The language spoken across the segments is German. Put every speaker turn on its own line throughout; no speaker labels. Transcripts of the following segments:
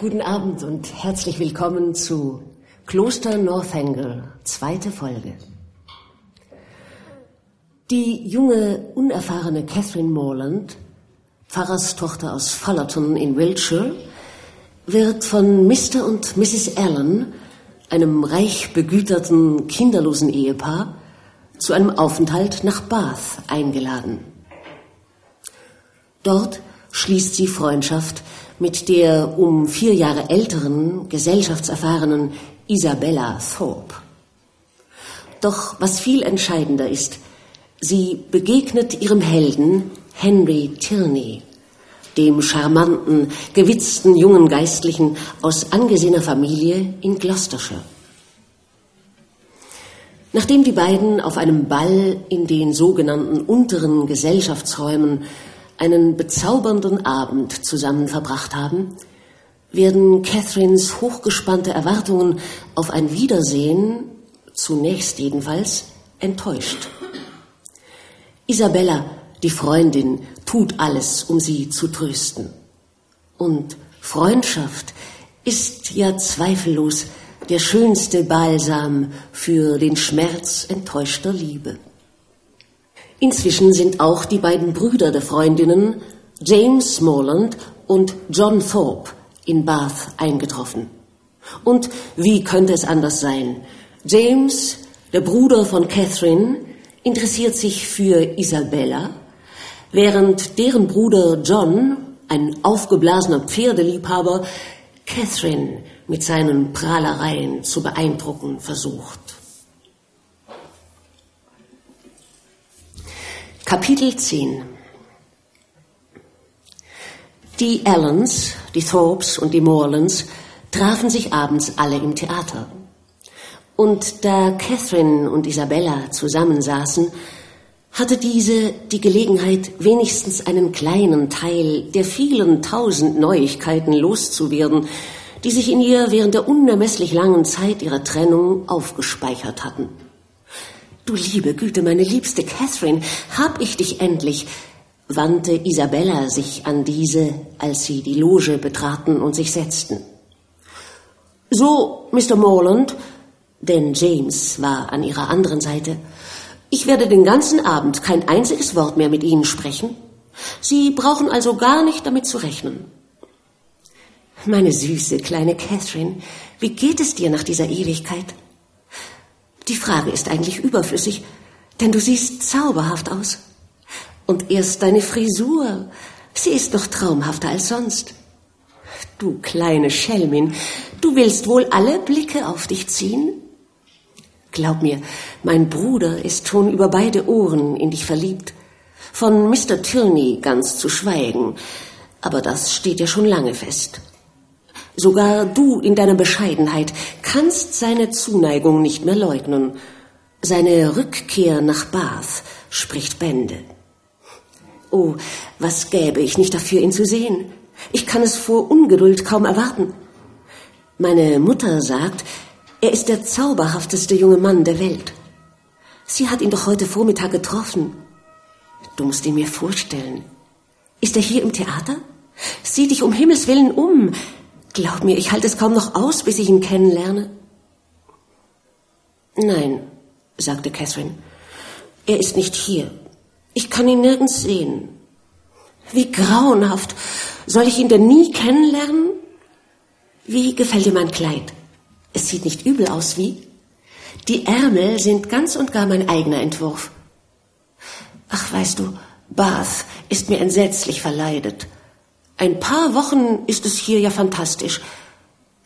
Guten Abend und herzlich willkommen zu Kloster Northangle, zweite Folge. Die junge, unerfahrene Catherine Morland, Pfarrerstochter aus Fullerton in Wiltshire, wird von Mr. und Mrs. Allen, einem reich begüterten, kinderlosen Ehepaar, zu einem Aufenthalt nach Bath eingeladen. Dort schließt sie Freundschaft mit der um vier Jahre älteren, gesellschaftserfahrenen Isabella Thorpe. Doch was viel entscheidender ist, sie begegnet ihrem Helden Henry Tierney, dem charmanten, gewitzten jungen Geistlichen aus angesehener Familie in Gloucestershire. Nachdem die beiden auf einem Ball in den sogenannten unteren Gesellschaftsräumen einen bezaubernden Abend zusammen verbracht haben, werden Catherines hochgespannte Erwartungen auf ein Wiedersehen, zunächst jedenfalls, enttäuscht. Isabella, die Freundin, tut alles, um sie zu trösten. Und Freundschaft ist ja zweifellos der schönste Balsam für den Schmerz enttäuschter Liebe. Inzwischen sind auch die beiden Brüder der Freundinnen, James Smallland und John Thorpe, in Bath eingetroffen. Und wie könnte es anders sein? James, der Bruder von Catherine, interessiert sich für Isabella, während deren Bruder John, ein aufgeblasener Pferdeliebhaber, Catherine mit seinen Prahlereien zu beeindrucken versucht. Kapitel 10 Die Allens, die Thorpes und die Morlands trafen sich abends alle im Theater. Und da Catherine und Isabella zusammensaßen, hatte diese die Gelegenheit, wenigstens einen kleinen Teil der vielen tausend Neuigkeiten loszuwerden, die sich in ihr während der unermesslich langen Zeit ihrer Trennung aufgespeichert hatten. Du liebe Güte, meine liebste Catherine, hab ich dich endlich, wandte Isabella sich an diese, als sie die Loge betraten und sich setzten. So, Mr. Morland, denn James war an ihrer anderen Seite, ich werde den ganzen Abend kein einziges Wort mehr mit Ihnen sprechen. Sie brauchen also gar nicht damit zu rechnen. Meine süße kleine Catherine, wie geht es dir nach dieser Ewigkeit? Die Frage ist eigentlich überflüssig, denn du siehst zauberhaft aus. Und erst deine Frisur, sie ist noch traumhafter als sonst. Du kleine Schelmin, du willst wohl alle Blicke auf dich ziehen? Glaub mir, mein Bruder ist schon über beide Ohren in dich verliebt. Von Mr. Tierney ganz zu schweigen, aber das steht ja schon lange fest. Sogar du in deiner Bescheidenheit kannst seine Zuneigung nicht mehr leugnen. Seine Rückkehr nach Bath spricht Bände. Oh, was gäbe ich nicht dafür, ihn zu sehen. Ich kann es vor Ungeduld kaum erwarten. Meine Mutter sagt, er ist der zauberhafteste junge Mann der Welt. Sie hat ihn doch heute Vormittag getroffen. Du musst ihn mir vorstellen. Ist er hier im Theater? Sieh dich um Himmels willen um. Glaub mir, ich halte es kaum noch aus, bis ich ihn kennenlerne. Nein, sagte Catherine. Er ist nicht hier. Ich kann ihn nirgends sehen. Wie grauenhaft. Soll ich ihn denn nie kennenlernen? Wie gefällt dir mein Kleid? Es sieht nicht übel aus, wie? Die Ärmel sind ganz und gar mein eigener Entwurf. Ach, weißt du, Bath ist mir entsetzlich verleidet. Ein paar Wochen ist es hier ja fantastisch.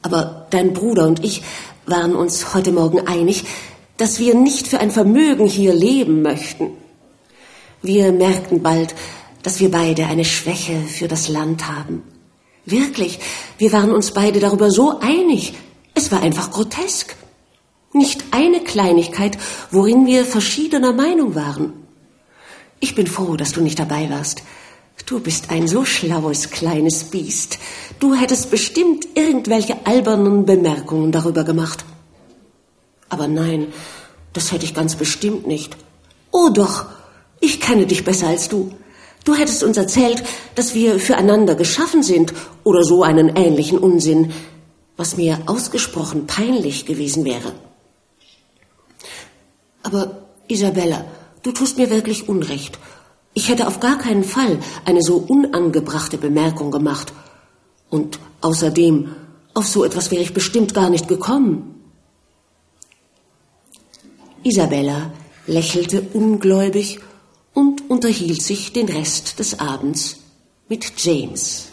Aber dein Bruder und ich waren uns heute Morgen einig, dass wir nicht für ein Vermögen hier leben möchten. Wir merkten bald, dass wir beide eine Schwäche für das Land haben. Wirklich, wir waren uns beide darüber so einig. Es war einfach grotesk. Nicht eine Kleinigkeit, worin wir verschiedener Meinung waren. Ich bin froh, dass du nicht dabei warst. Du bist ein so schlaues kleines Biest. Du hättest bestimmt irgendwelche albernen Bemerkungen darüber gemacht. Aber nein, das hätte ich ganz bestimmt nicht. Oh doch, ich kenne dich besser als du. Du hättest uns erzählt, dass wir füreinander geschaffen sind oder so einen ähnlichen Unsinn, was mir ausgesprochen peinlich gewesen wäre. Aber Isabella, du tust mir wirklich Unrecht. Ich hätte auf gar keinen Fall eine so unangebrachte Bemerkung gemacht. Und außerdem, auf so etwas wäre ich bestimmt gar nicht gekommen. Isabella lächelte ungläubig und unterhielt sich den Rest des Abends mit James.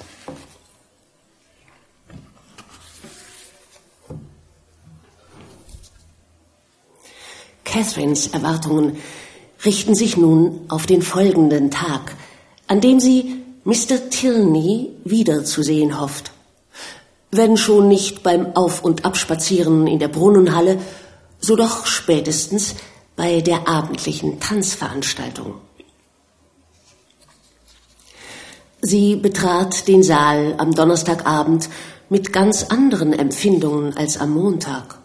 Catherines Erwartungen richten sich nun auf den folgenden Tag, an dem sie Mr. Tilney wiederzusehen hofft. Wenn schon nicht beim Auf- und Abspazieren in der Brunnenhalle, so doch spätestens bei der abendlichen Tanzveranstaltung. Sie betrat den Saal am Donnerstagabend mit ganz anderen Empfindungen als am Montag.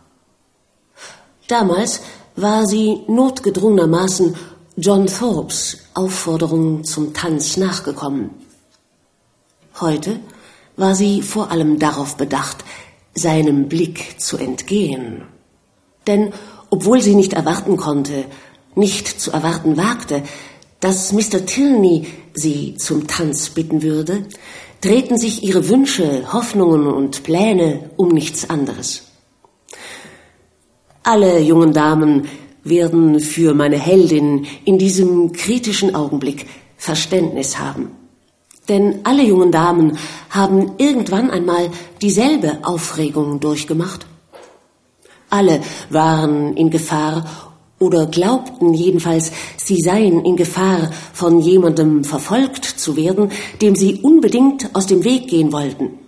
Damals war sie notgedrungenermaßen John Thorpes Aufforderung zum Tanz nachgekommen. Heute war sie vor allem darauf bedacht, seinem Blick zu entgehen. Denn obwohl sie nicht erwarten konnte, nicht zu erwarten wagte, dass Mr. Tilney sie zum Tanz bitten würde, drehten sich ihre Wünsche, Hoffnungen und Pläne um nichts anderes. Alle jungen Damen werden für meine Heldin in diesem kritischen Augenblick Verständnis haben. Denn alle jungen Damen haben irgendwann einmal dieselbe Aufregung durchgemacht. Alle waren in Gefahr oder glaubten jedenfalls, sie seien in Gefahr, von jemandem verfolgt zu werden, dem sie unbedingt aus dem Weg gehen wollten.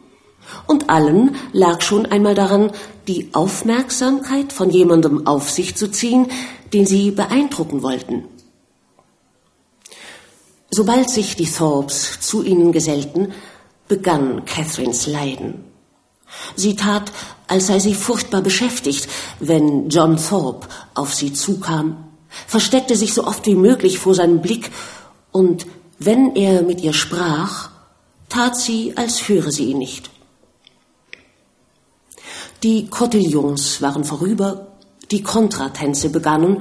Und allen lag schon einmal daran, die Aufmerksamkeit von jemandem auf sich zu ziehen, den sie beeindrucken wollten. Sobald sich die Thorpes zu ihnen gesellten, begann Catherines Leiden. Sie tat, als sei sie furchtbar beschäftigt, wenn John Thorpe auf sie zukam, versteckte sich so oft wie möglich vor seinem Blick, und wenn er mit ihr sprach, tat sie, als höre sie ihn nicht. Die Cotillons waren vorüber, die Kontratänze begannen,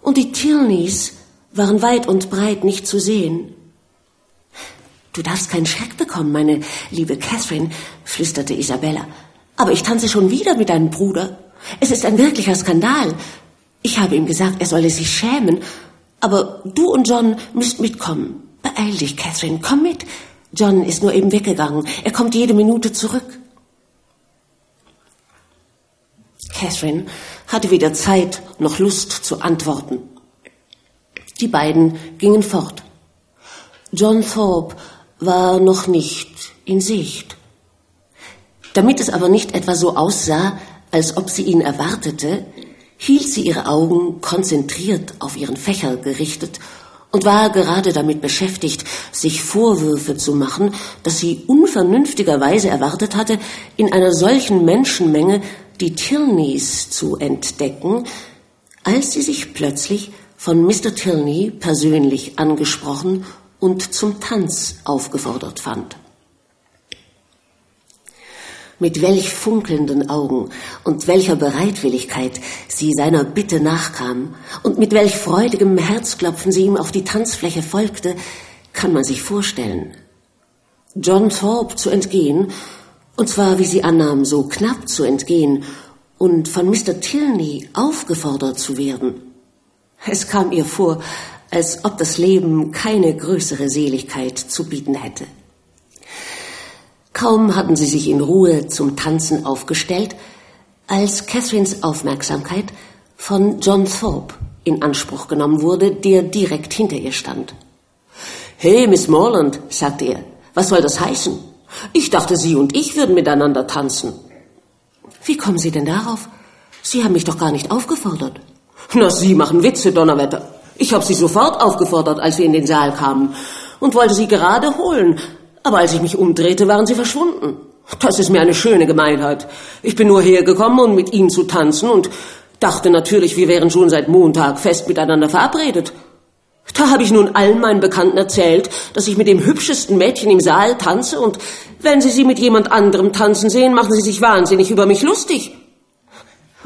und die Tilneys waren weit und breit nicht zu sehen. Du darfst keinen Schreck bekommen, meine liebe Catherine, flüsterte Isabella. Aber ich tanze schon wieder mit deinem Bruder. Es ist ein wirklicher Skandal. Ich habe ihm gesagt, er solle sich schämen. Aber du und John müsst mitkommen. Beeil dich, Catherine, komm mit. John ist nur eben weggegangen. Er kommt jede Minute zurück. Catherine hatte weder Zeit noch Lust zu antworten. Die beiden gingen fort. John Thorpe war noch nicht in Sicht. Damit es aber nicht etwa so aussah, als ob sie ihn erwartete, hielt sie ihre Augen konzentriert auf ihren Fächer gerichtet und war gerade damit beschäftigt, sich Vorwürfe zu machen, dass sie unvernünftigerweise erwartet hatte, in einer solchen Menschenmenge die Tilneys zu entdecken, als sie sich plötzlich von Mr. Tilney persönlich angesprochen und zum Tanz aufgefordert fand. Mit welch funkelnden Augen und welcher Bereitwilligkeit sie seiner Bitte nachkam und mit welch freudigem Herzklopfen sie ihm auf die Tanzfläche folgte, kann man sich vorstellen. John Thorpe zu entgehen, und zwar, wie sie annahm, so knapp zu entgehen und von Mr. Tilney aufgefordert zu werden. Es kam ihr vor, als ob das Leben keine größere Seligkeit zu bieten hätte. Kaum hatten sie sich in Ruhe zum Tanzen aufgestellt, als Catherines Aufmerksamkeit von John Thorpe in Anspruch genommen wurde, der direkt hinter ihr stand. Hey, Miss Morland, sagte er, was soll das heißen? Ich dachte, Sie und ich würden miteinander tanzen. Wie kommen Sie denn darauf? Sie haben mich doch gar nicht aufgefordert. Na, Sie machen Witze, Donnerwetter. Ich habe Sie sofort aufgefordert, als wir in den Saal kamen und wollte Sie gerade holen, aber als ich mich umdrehte, waren Sie verschwunden. Das ist mir eine schöne Gemeinheit. Ich bin nur hergekommen, um mit Ihnen zu tanzen und dachte natürlich, wir wären schon seit Montag fest miteinander verabredet. Da habe ich nun allen meinen Bekannten erzählt, dass ich mit dem hübschesten Mädchen im Saal tanze und wenn sie sie mit jemand anderem tanzen sehen, machen sie sich wahnsinnig über mich lustig.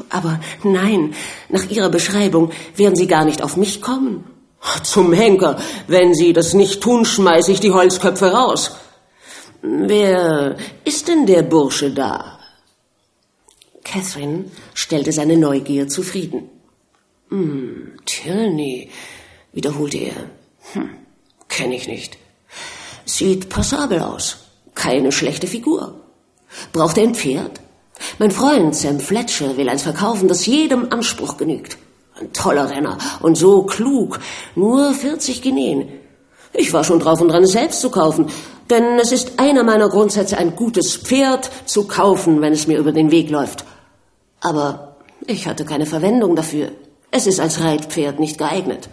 Aber nein, nach Ihrer Beschreibung werden Sie gar nicht auf mich kommen. Zum Henker, wenn Sie das nicht tun, schmeiße ich die Holzköpfe raus. Wer ist denn der Bursche da? Catherine stellte seine Neugier zufrieden. Hm, Tierney, wiederholte er. Hm, kenne ich nicht. Sieht passabel aus. Keine schlechte Figur. Braucht er ein Pferd? Mein Freund Sam Fletcher will eins verkaufen, das jedem Anspruch genügt. Ein toller Renner und so klug. Nur 40 Guineen. Ich war schon drauf und dran, es selbst zu kaufen. Denn es ist einer meiner Grundsätze, ein gutes Pferd zu kaufen, wenn es mir über den Weg läuft. Aber ich hatte keine Verwendung dafür. Es ist als Reitpferd nicht geeignet.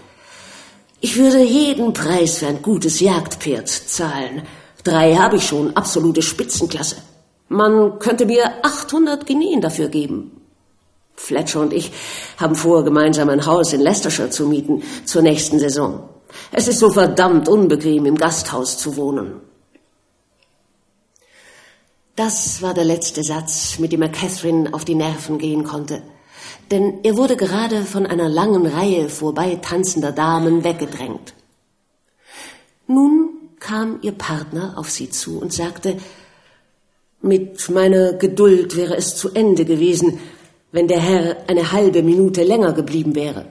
Ich würde jeden Preis für ein gutes Jagdpferd zahlen. Drei habe ich schon, absolute Spitzenklasse. Man könnte mir 800 Guineen dafür geben. Fletcher und ich haben vor, gemeinsam ein Haus in Leicestershire zu mieten zur nächsten Saison. Es ist so verdammt unbequem, im Gasthaus zu wohnen. Das war der letzte Satz, mit dem er Catherine auf die Nerven gehen konnte. Denn er wurde gerade von einer langen Reihe vorbei tanzender Damen weggedrängt. Nun kam ihr Partner auf sie zu und sagte, mit meiner Geduld wäre es zu Ende gewesen, wenn der Herr eine halbe Minute länger geblieben wäre.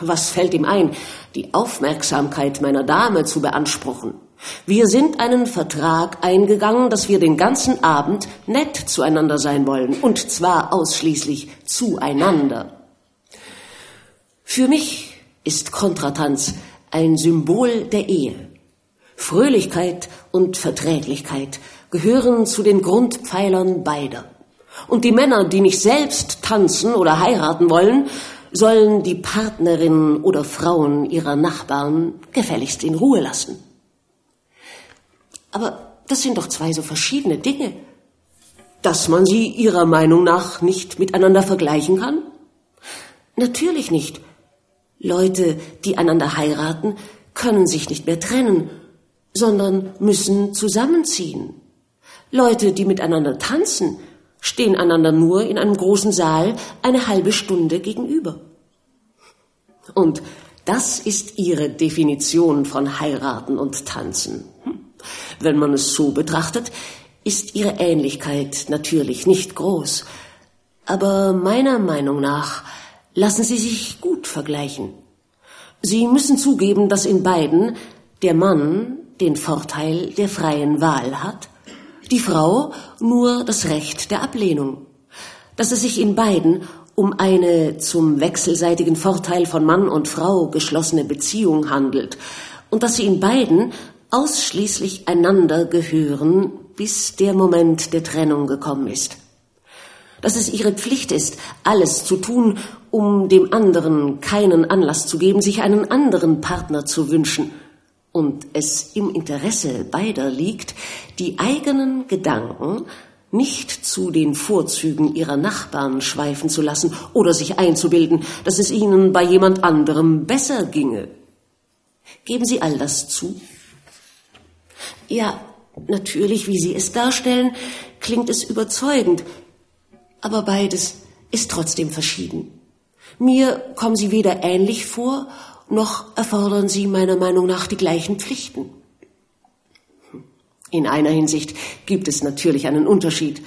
Was fällt ihm ein, die Aufmerksamkeit meiner Dame zu beanspruchen? Wir sind einen Vertrag eingegangen, dass wir den ganzen Abend nett zueinander sein wollen, und zwar ausschließlich zueinander. Für mich ist Kontratanz ein Symbol der Ehe. Fröhlichkeit und Verträglichkeit gehören zu den Grundpfeilern beider. Und die Männer, die nicht selbst tanzen oder heiraten wollen, sollen die Partnerinnen oder Frauen ihrer Nachbarn gefälligst in Ruhe lassen. Aber das sind doch zwei so verschiedene Dinge, dass man sie ihrer Meinung nach nicht miteinander vergleichen kann? Natürlich nicht. Leute, die einander heiraten, können sich nicht mehr trennen, sondern müssen zusammenziehen. Leute, die miteinander tanzen, stehen einander nur in einem großen Saal eine halbe Stunde gegenüber. Und das ist ihre Definition von heiraten und tanzen. Wenn man es so betrachtet, ist ihre Ähnlichkeit natürlich nicht groß. Aber meiner Meinung nach lassen sie sich gut vergleichen. Sie müssen zugeben, dass in beiden der Mann den Vorteil der freien Wahl hat die Frau nur das Recht der Ablehnung, dass es sich in beiden um eine zum wechselseitigen Vorteil von Mann und Frau geschlossene Beziehung handelt und dass sie in beiden ausschließlich einander gehören, bis der Moment der Trennung gekommen ist. Dass es ihre Pflicht ist, alles zu tun, um dem anderen keinen Anlass zu geben, sich einen anderen Partner zu wünschen – und es im Interesse beider liegt, die eigenen Gedanken nicht zu den Vorzügen ihrer Nachbarn schweifen zu lassen oder sich einzubilden, dass es ihnen bei jemand anderem besser ginge. Geben Sie all das zu? Ja, natürlich, wie Sie es darstellen, klingt es überzeugend, aber beides ist trotzdem verschieden. Mir kommen Sie weder ähnlich vor noch erfordern sie meiner Meinung nach die gleichen Pflichten. In einer Hinsicht gibt es natürlich einen Unterschied.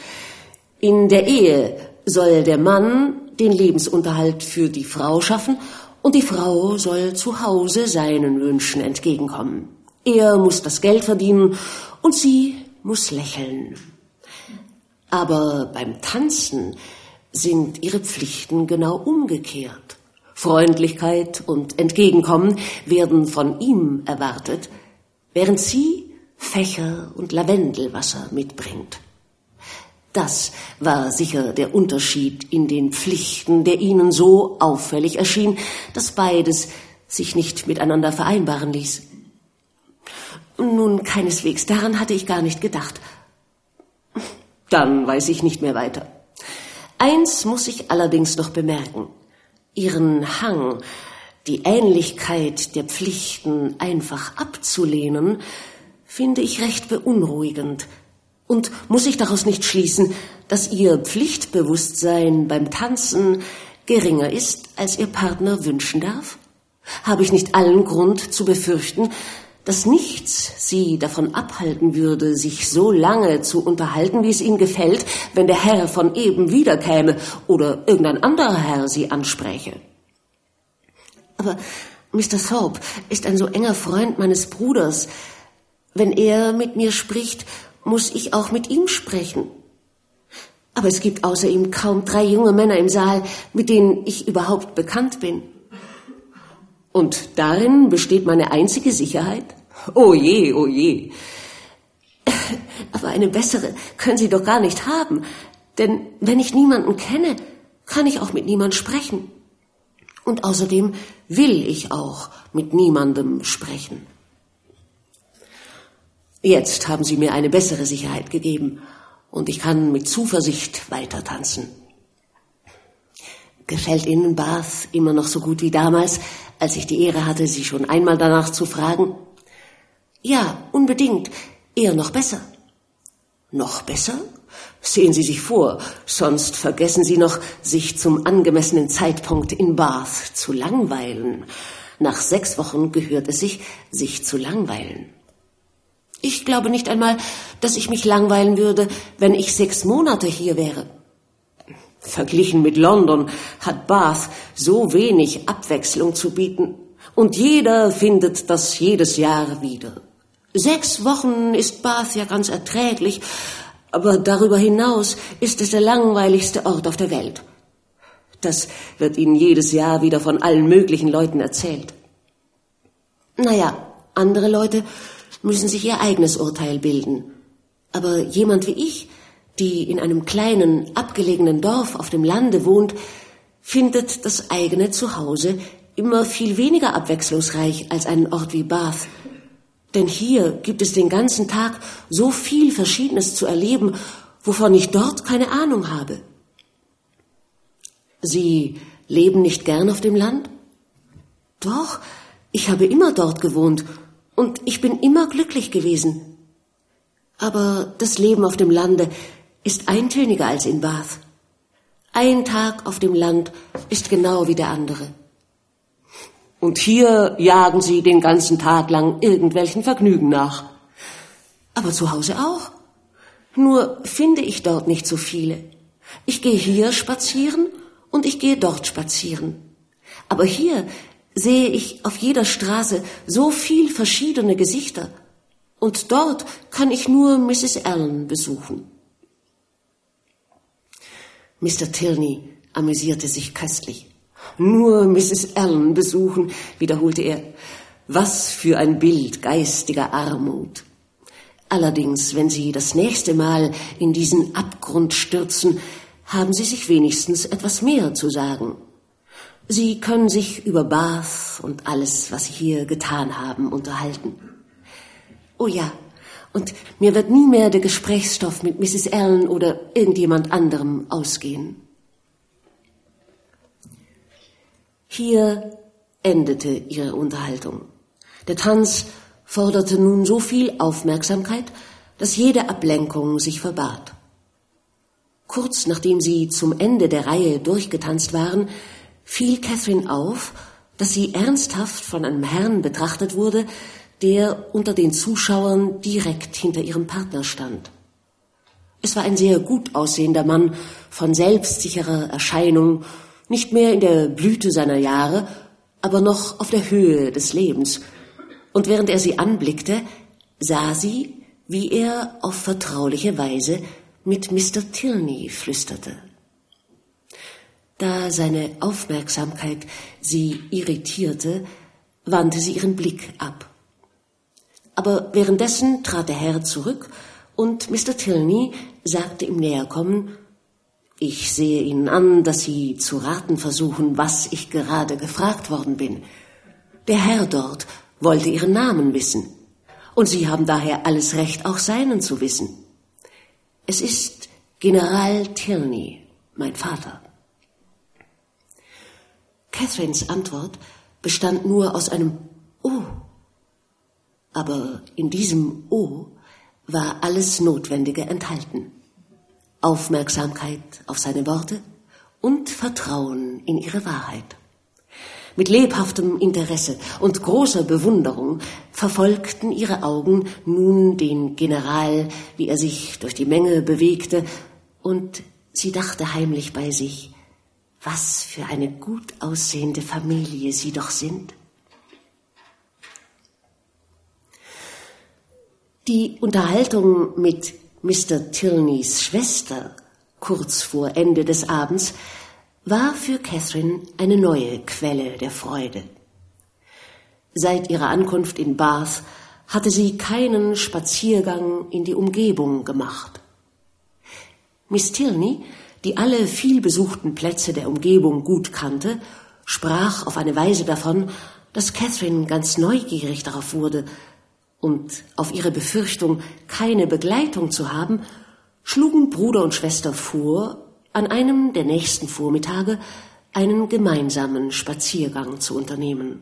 In der Ehe soll der Mann den Lebensunterhalt für die Frau schaffen und die Frau soll zu Hause seinen Wünschen entgegenkommen. Er muss das Geld verdienen und sie muss lächeln. Aber beim Tanzen sind ihre Pflichten genau umgekehrt. Freundlichkeit und Entgegenkommen werden von ihm erwartet, während sie Fächer und Lavendelwasser mitbringt. Das war sicher der Unterschied in den Pflichten, der ihnen so auffällig erschien, dass beides sich nicht miteinander vereinbaren ließ. Nun, keineswegs, daran hatte ich gar nicht gedacht. Dann weiß ich nicht mehr weiter. Eins muss ich allerdings noch bemerken ihren Hang, die Ähnlichkeit der Pflichten einfach abzulehnen, finde ich recht beunruhigend. Und muss ich daraus nicht schließen, dass Ihr Pflichtbewusstsein beim Tanzen geringer ist, als Ihr Partner wünschen darf? Habe ich nicht allen Grund zu befürchten, dass nichts Sie davon abhalten würde, sich so lange zu unterhalten, wie es Ihnen gefällt, wenn der Herr von eben wiederkäme oder irgendein anderer Herr Sie anspräche? Aber Mr. Thorpe ist ein so enger Freund meines Bruders. Wenn er mit mir spricht, muss ich auch mit ihm sprechen. Aber es gibt außer ihm kaum drei junge Männer im Saal, mit denen ich überhaupt bekannt bin. Und darin besteht meine einzige Sicherheit? Oh je, oh je. Aber eine bessere können Sie doch gar nicht haben, denn wenn ich niemanden kenne, kann ich auch mit niemand sprechen. Und außerdem will ich auch mit niemandem sprechen. Jetzt haben Sie mir eine bessere Sicherheit gegeben und ich kann mit Zuversicht weiter tanzen. Gefällt Ihnen Bath immer noch so gut wie damals, als ich die Ehre hatte, Sie schon einmal danach zu fragen? Ja, unbedingt. Eher noch besser. Noch besser? Sehen Sie sich vor, sonst vergessen Sie noch, sich zum angemessenen Zeitpunkt in Bath zu langweilen. Nach sechs Wochen gehört es sich, sich zu langweilen. Ich glaube nicht einmal, dass ich mich langweilen würde, wenn ich sechs Monate hier wäre. Verglichen mit London hat Bath so wenig Abwechslung zu bieten, und jeder findet das jedes Jahr wieder. Sechs Wochen ist Bath ja ganz erträglich, aber darüber hinaus ist es der langweiligste Ort auf der Welt. Das wird Ihnen jedes Jahr wieder von allen möglichen Leuten erzählt. Naja, andere Leute müssen sich ihr eigenes Urteil bilden. Aber jemand wie ich, die in einem kleinen, abgelegenen Dorf auf dem Lande wohnt, findet das eigene Zuhause immer viel weniger abwechslungsreich als einen Ort wie Bath. Denn hier gibt es den ganzen Tag so viel Verschiedenes zu erleben, wovon ich dort keine Ahnung habe. Sie leben nicht gern auf dem Land? Doch, ich habe immer dort gewohnt und ich bin immer glücklich gewesen. Aber das Leben auf dem Lande ist eintöniger als in Bath. Ein Tag auf dem Land ist genau wie der andere. Und hier jagen sie den ganzen Tag lang irgendwelchen Vergnügen nach. Aber zu Hause auch. Nur finde ich dort nicht so viele. Ich gehe hier spazieren und ich gehe dort spazieren. Aber hier sehe ich auf jeder Straße so viel verschiedene Gesichter. Und dort kann ich nur Mrs. Allen besuchen. Mr. Tilney amüsierte sich köstlich. Nur Mrs. Allen besuchen, wiederholte er. Was für ein Bild geistiger Armut. Allerdings, wenn Sie das nächste Mal in diesen Abgrund stürzen, haben Sie sich wenigstens etwas mehr zu sagen. Sie können sich über Bath und alles, was Sie hier getan haben, unterhalten. Oh ja, und mir wird nie mehr der Gesprächsstoff mit Mrs. Allen oder irgendjemand anderem ausgehen. Hier endete ihre Unterhaltung. Der Tanz forderte nun so viel Aufmerksamkeit, dass jede Ablenkung sich verbat. Kurz nachdem sie zum Ende der Reihe durchgetanzt waren, fiel Catherine auf, dass sie ernsthaft von einem Herrn betrachtet wurde, der unter den Zuschauern direkt hinter ihrem Partner stand. Es war ein sehr gut aussehender Mann von selbstsicherer Erscheinung nicht mehr in der Blüte seiner Jahre, aber noch auf der Höhe des Lebens. Und während er sie anblickte, sah sie, wie er auf vertrauliche Weise mit Mr. Tilney flüsterte. Da seine Aufmerksamkeit sie irritierte, wandte sie ihren Blick ab. Aber währenddessen trat der Herr zurück und Mr. Tilney sagte im Näherkommen, ich sehe Ihnen an, dass Sie zu raten versuchen, was ich gerade gefragt worden bin. Der Herr dort wollte Ihren Namen wissen, und Sie haben daher alles Recht, auch seinen zu wissen. Es ist General Tilney, mein Vater. Catherines Antwort bestand nur aus einem O. Aber in diesem O war alles Notwendige enthalten. Aufmerksamkeit auf seine Worte und Vertrauen in ihre Wahrheit. Mit lebhaftem Interesse und großer Bewunderung verfolgten ihre Augen nun den General, wie er sich durch die Menge bewegte, und sie dachte heimlich bei sich, was für eine gut aussehende Familie sie doch sind. Die Unterhaltung mit Mr. Tilneys Schwester kurz vor Ende des Abends war für Catherine eine neue Quelle der Freude. Seit ihrer Ankunft in Bath hatte sie keinen Spaziergang in die Umgebung gemacht. Miss Tilney, die alle vielbesuchten Plätze der Umgebung gut kannte, sprach auf eine Weise davon, dass Catherine ganz neugierig darauf wurde, und auf ihre Befürchtung, keine Begleitung zu haben, schlugen Bruder und Schwester vor, an einem der nächsten Vormittage einen gemeinsamen Spaziergang zu unternehmen.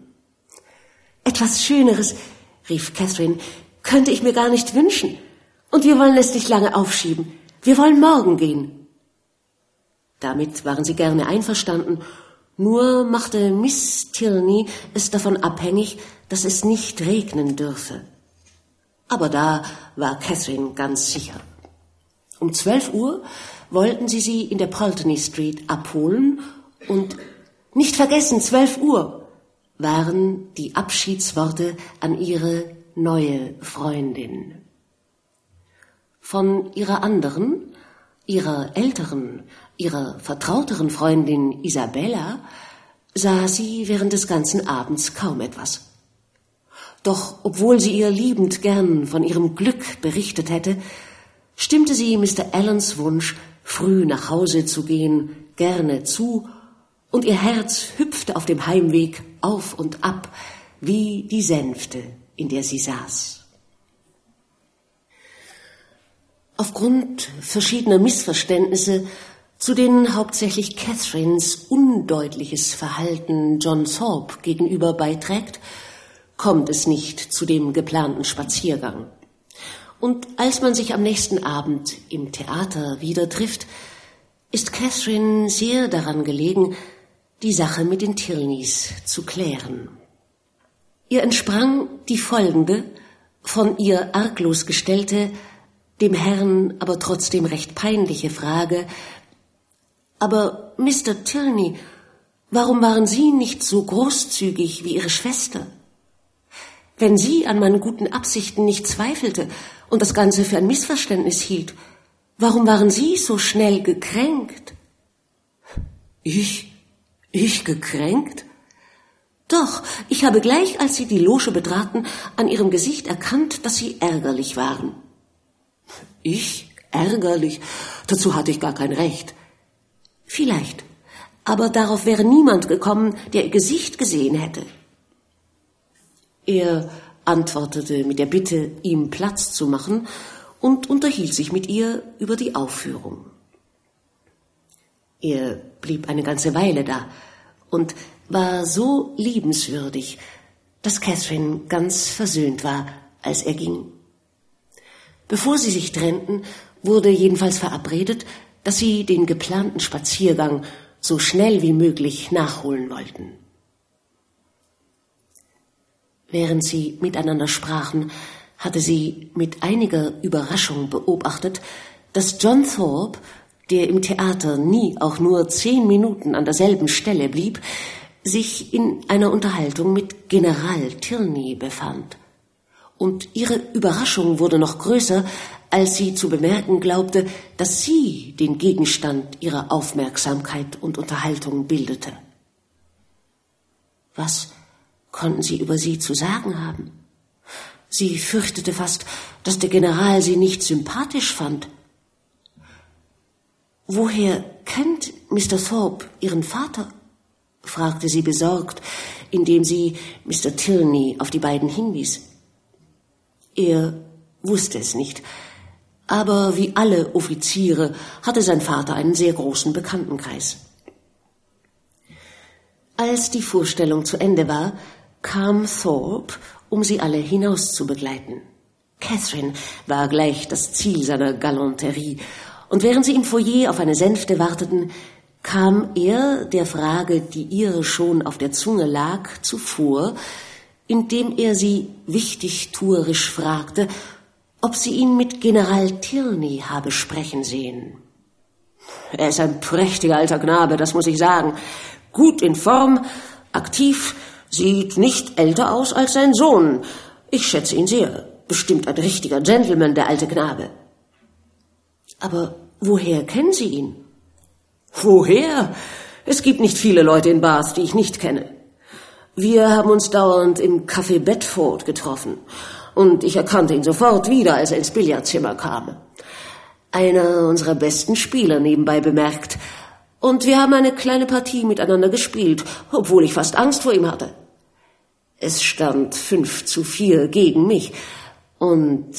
Etwas Schöneres, rief Catherine, könnte ich mir gar nicht wünschen. Und wir wollen es nicht lange aufschieben. Wir wollen morgen gehen. Damit waren sie gerne einverstanden, nur machte Miss Tilney es davon abhängig, dass es nicht regnen dürfe. Aber da war Catherine ganz sicher. Um zwölf Uhr wollten sie sie in der Pulteney Street abholen und nicht vergessen, zwölf Uhr waren die Abschiedsworte an ihre neue Freundin. Von ihrer anderen, ihrer älteren, ihrer vertrauteren Freundin Isabella sah sie während des ganzen Abends kaum etwas. Doch obwohl sie ihr liebend gern von ihrem Glück berichtet hätte, stimmte sie Mr. Allens Wunsch, früh nach Hause zu gehen, gerne zu, und ihr Herz hüpfte auf dem Heimweg auf und ab, wie die Sänfte, in der sie saß. Aufgrund verschiedener Missverständnisse, zu denen hauptsächlich Catherines undeutliches Verhalten John Thorpe gegenüber beiträgt, kommt es nicht zu dem geplanten Spaziergang. Und als man sich am nächsten Abend im Theater wieder trifft, ist Catherine sehr daran gelegen, die Sache mit den Tilneys zu klären. Ihr entsprang die folgende, von ihr arglos gestellte, dem Herrn aber trotzdem recht peinliche Frage, aber Mr. Tilney, warum waren Sie nicht so großzügig wie Ihre Schwester? Wenn sie an meinen guten Absichten nicht zweifelte und das Ganze für ein Missverständnis hielt, warum waren Sie so schnell gekränkt? Ich? Ich gekränkt? Doch, ich habe gleich, als Sie die Loge betraten, an Ihrem Gesicht erkannt, dass Sie ärgerlich waren. Ich? Ärgerlich? Dazu hatte ich gar kein Recht. Vielleicht. Aber darauf wäre niemand gekommen, der Ihr Gesicht gesehen hätte. Er antwortete mit der Bitte, ihm Platz zu machen und unterhielt sich mit ihr über die Aufführung. Er blieb eine ganze Weile da und war so liebenswürdig, dass Catherine ganz versöhnt war, als er ging. Bevor sie sich trennten, wurde jedenfalls verabredet, dass sie den geplanten Spaziergang so schnell wie möglich nachholen wollten. Während sie miteinander sprachen, hatte sie mit einiger Überraschung beobachtet, dass John Thorpe, der im Theater nie auch nur zehn Minuten an derselben Stelle blieb, sich in einer Unterhaltung mit General Tilney befand. Und ihre Überraschung wurde noch größer, als sie zu bemerken glaubte, dass sie den Gegenstand ihrer Aufmerksamkeit und Unterhaltung bildete. Was konnten sie über sie zu sagen haben. Sie fürchtete fast, dass der General sie nicht sympathisch fand. Woher kennt Mr. Thorpe Ihren Vater? fragte sie besorgt, indem sie Mr. Tilney auf die beiden hinwies. Er wusste es nicht, aber wie alle Offiziere hatte sein Vater einen sehr großen Bekanntenkreis. Als die Vorstellung zu Ende war, kam Thorpe, um sie alle hinaus zu begleiten. Catherine war gleich das Ziel seiner Galanterie, und während sie im Foyer auf eine Sänfte warteten, kam er der Frage, die ihre schon auf der Zunge lag, zuvor, indem er sie wichtig tuerisch fragte, ob sie ihn mit General Tierney habe sprechen sehen. Er ist ein prächtiger alter Knabe, das muss ich sagen. Gut in Form, aktiv, sieht nicht älter aus als sein Sohn. Ich schätze ihn sehr. Bestimmt ein richtiger Gentleman, der alte Knabe. Aber woher kennen Sie ihn? Woher? Es gibt nicht viele Leute in Bath, die ich nicht kenne. Wir haben uns dauernd im Café Bedford getroffen und ich erkannte ihn sofort wieder, als er ins Billardzimmer kam. Einer unserer besten Spieler nebenbei bemerkt. Und wir haben eine kleine Partie miteinander gespielt, obwohl ich fast Angst vor ihm hatte. Es stand fünf zu vier gegen mich. Und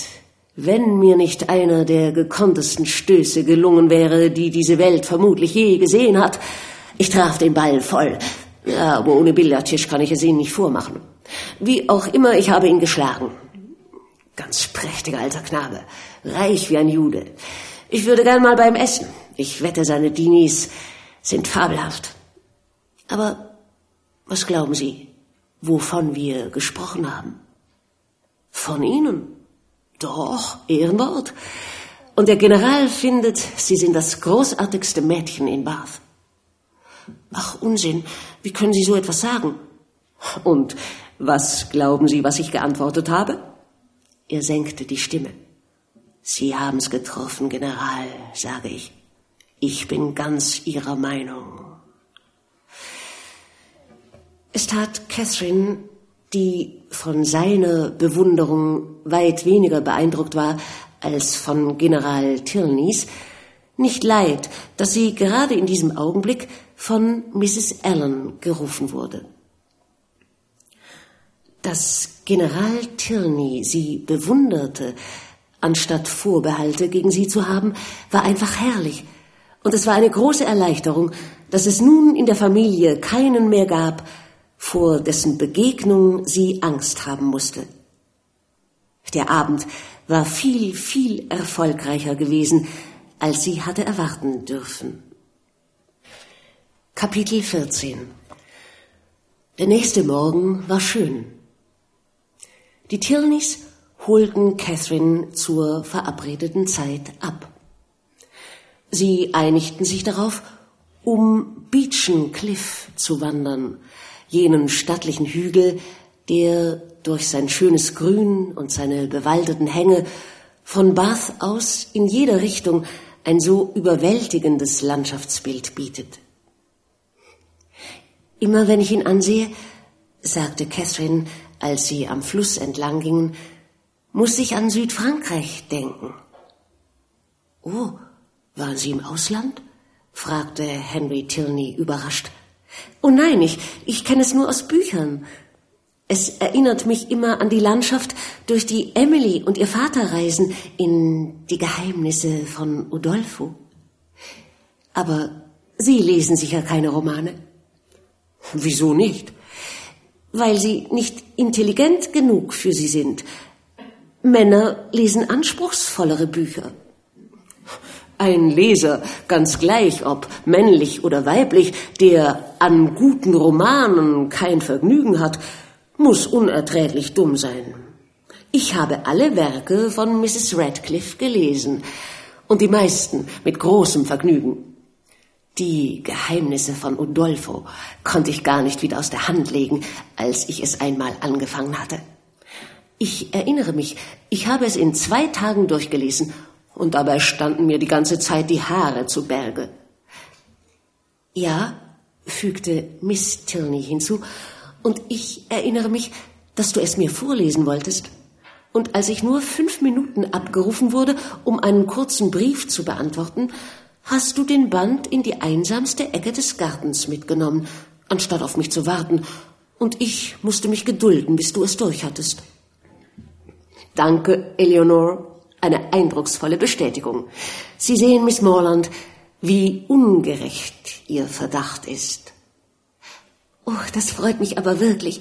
wenn mir nicht einer der gekonntesten Stöße gelungen wäre, die diese Welt vermutlich je gesehen hat, ich traf den Ball voll. Ja, aber ohne Billardtisch kann ich es Ihnen nicht vormachen. Wie auch immer, ich habe ihn geschlagen. Ganz prächtiger alter Knabe, reich wie ein Jude. Ich würde gern mal beim Essen. Ich wette, seine Dinis sind fabelhaft. Aber was glauben Sie, wovon wir gesprochen haben? Von Ihnen? Doch, Ehrenwort. Und der General findet, Sie sind das großartigste Mädchen in Bath. Ach, Unsinn. Wie können Sie so etwas sagen? Und was glauben Sie, was ich geantwortet habe? Er senkte die Stimme. Sie haben's getroffen, General, sage ich. Ich bin ganz Ihrer Meinung. Es tat Catherine die von seiner Bewunderung weit weniger beeindruckt war als von General Tilneys, nicht leid, dass sie gerade in diesem Augenblick von Mrs. Allen gerufen wurde. Dass General Tilney sie bewunderte, anstatt Vorbehalte gegen sie zu haben, war einfach herrlich. Und es war eine große Erleichterung, dass es nun in der Familie keinen mehr gab, vor dessen Begegnung sie Angst haben musste. Der Abend war viel, viel erfolgreicher gewesen, als sie hatte erwarten dürfen. Kapitel 14 Der nächste Morgen war schön. Die Tilneys holten Catherine zur verabredeten Zeit ab. Sie einigten sich darauf, um Beechen Cliff zu wandern, jenen stattlichen Hügel, der durch sein schönes Grün und seine bewaldeten Hänge von Bath aus in jeder Richtung ein so überwältigendes Landschaftsbild bietet. Immer wenn ich ihn ansehe, sagte Catherine, als sie am Fluss entlang gingen, muss ich an Südfrankreich denken. Oh, waren Sie im Ausland? fragte Henry Tilney überrascht. Oh nein, ich, ich kenne es nur aus Büchern. Es erinnert mich immer an die Landschaft, durch die Emily und ihr Vater reisen in die Geheimnisse von Udolpho. Aber Sie lesen sicher keine Romane. Wieso nicht? Weil sie nicht intelligent genug für Sie sind. Männer lesen anspruchsvollere Bücher. Ein Leser, ganz gleich ob männlich oder weiblich, der an guten Romanen kein Vergnügen hat, muss unerträglich dumm sein. Ich habe alle Werke von Mrs. Radcliffe gelesen und die meisten mit großem Vergnügen. Die Geheimnisse von Udolpho konnte ich gar nicht wieder aus der Hand legen, als ich es einmal angefangen hatte. Ich erinnere mich, ich habe es in zwei Tagen durchgelesen und dabei standen mir die ganze Zeit die Haare zu Berge. Ja, fügte Miss Tilney hinzu, und ich erinnere mich, dass du es mir vorlesen wolltest. Und als ich nur fünf Minuten abgerufen wurde, um einen kurzen Brief zu beantworten, hast du den Band in die einsamste Ecke des Gartens mitgenommen, anstatt auf mich zu warten, und ich musste mich gedulden, bis du es durchhattest. Danke, Eleanor, eine eindrucksvolle Bestätigung. Sie sehen, Miss Morland, wie ungerecht Ihr Verdacht ist. Oh, das freut mich aber wirklich.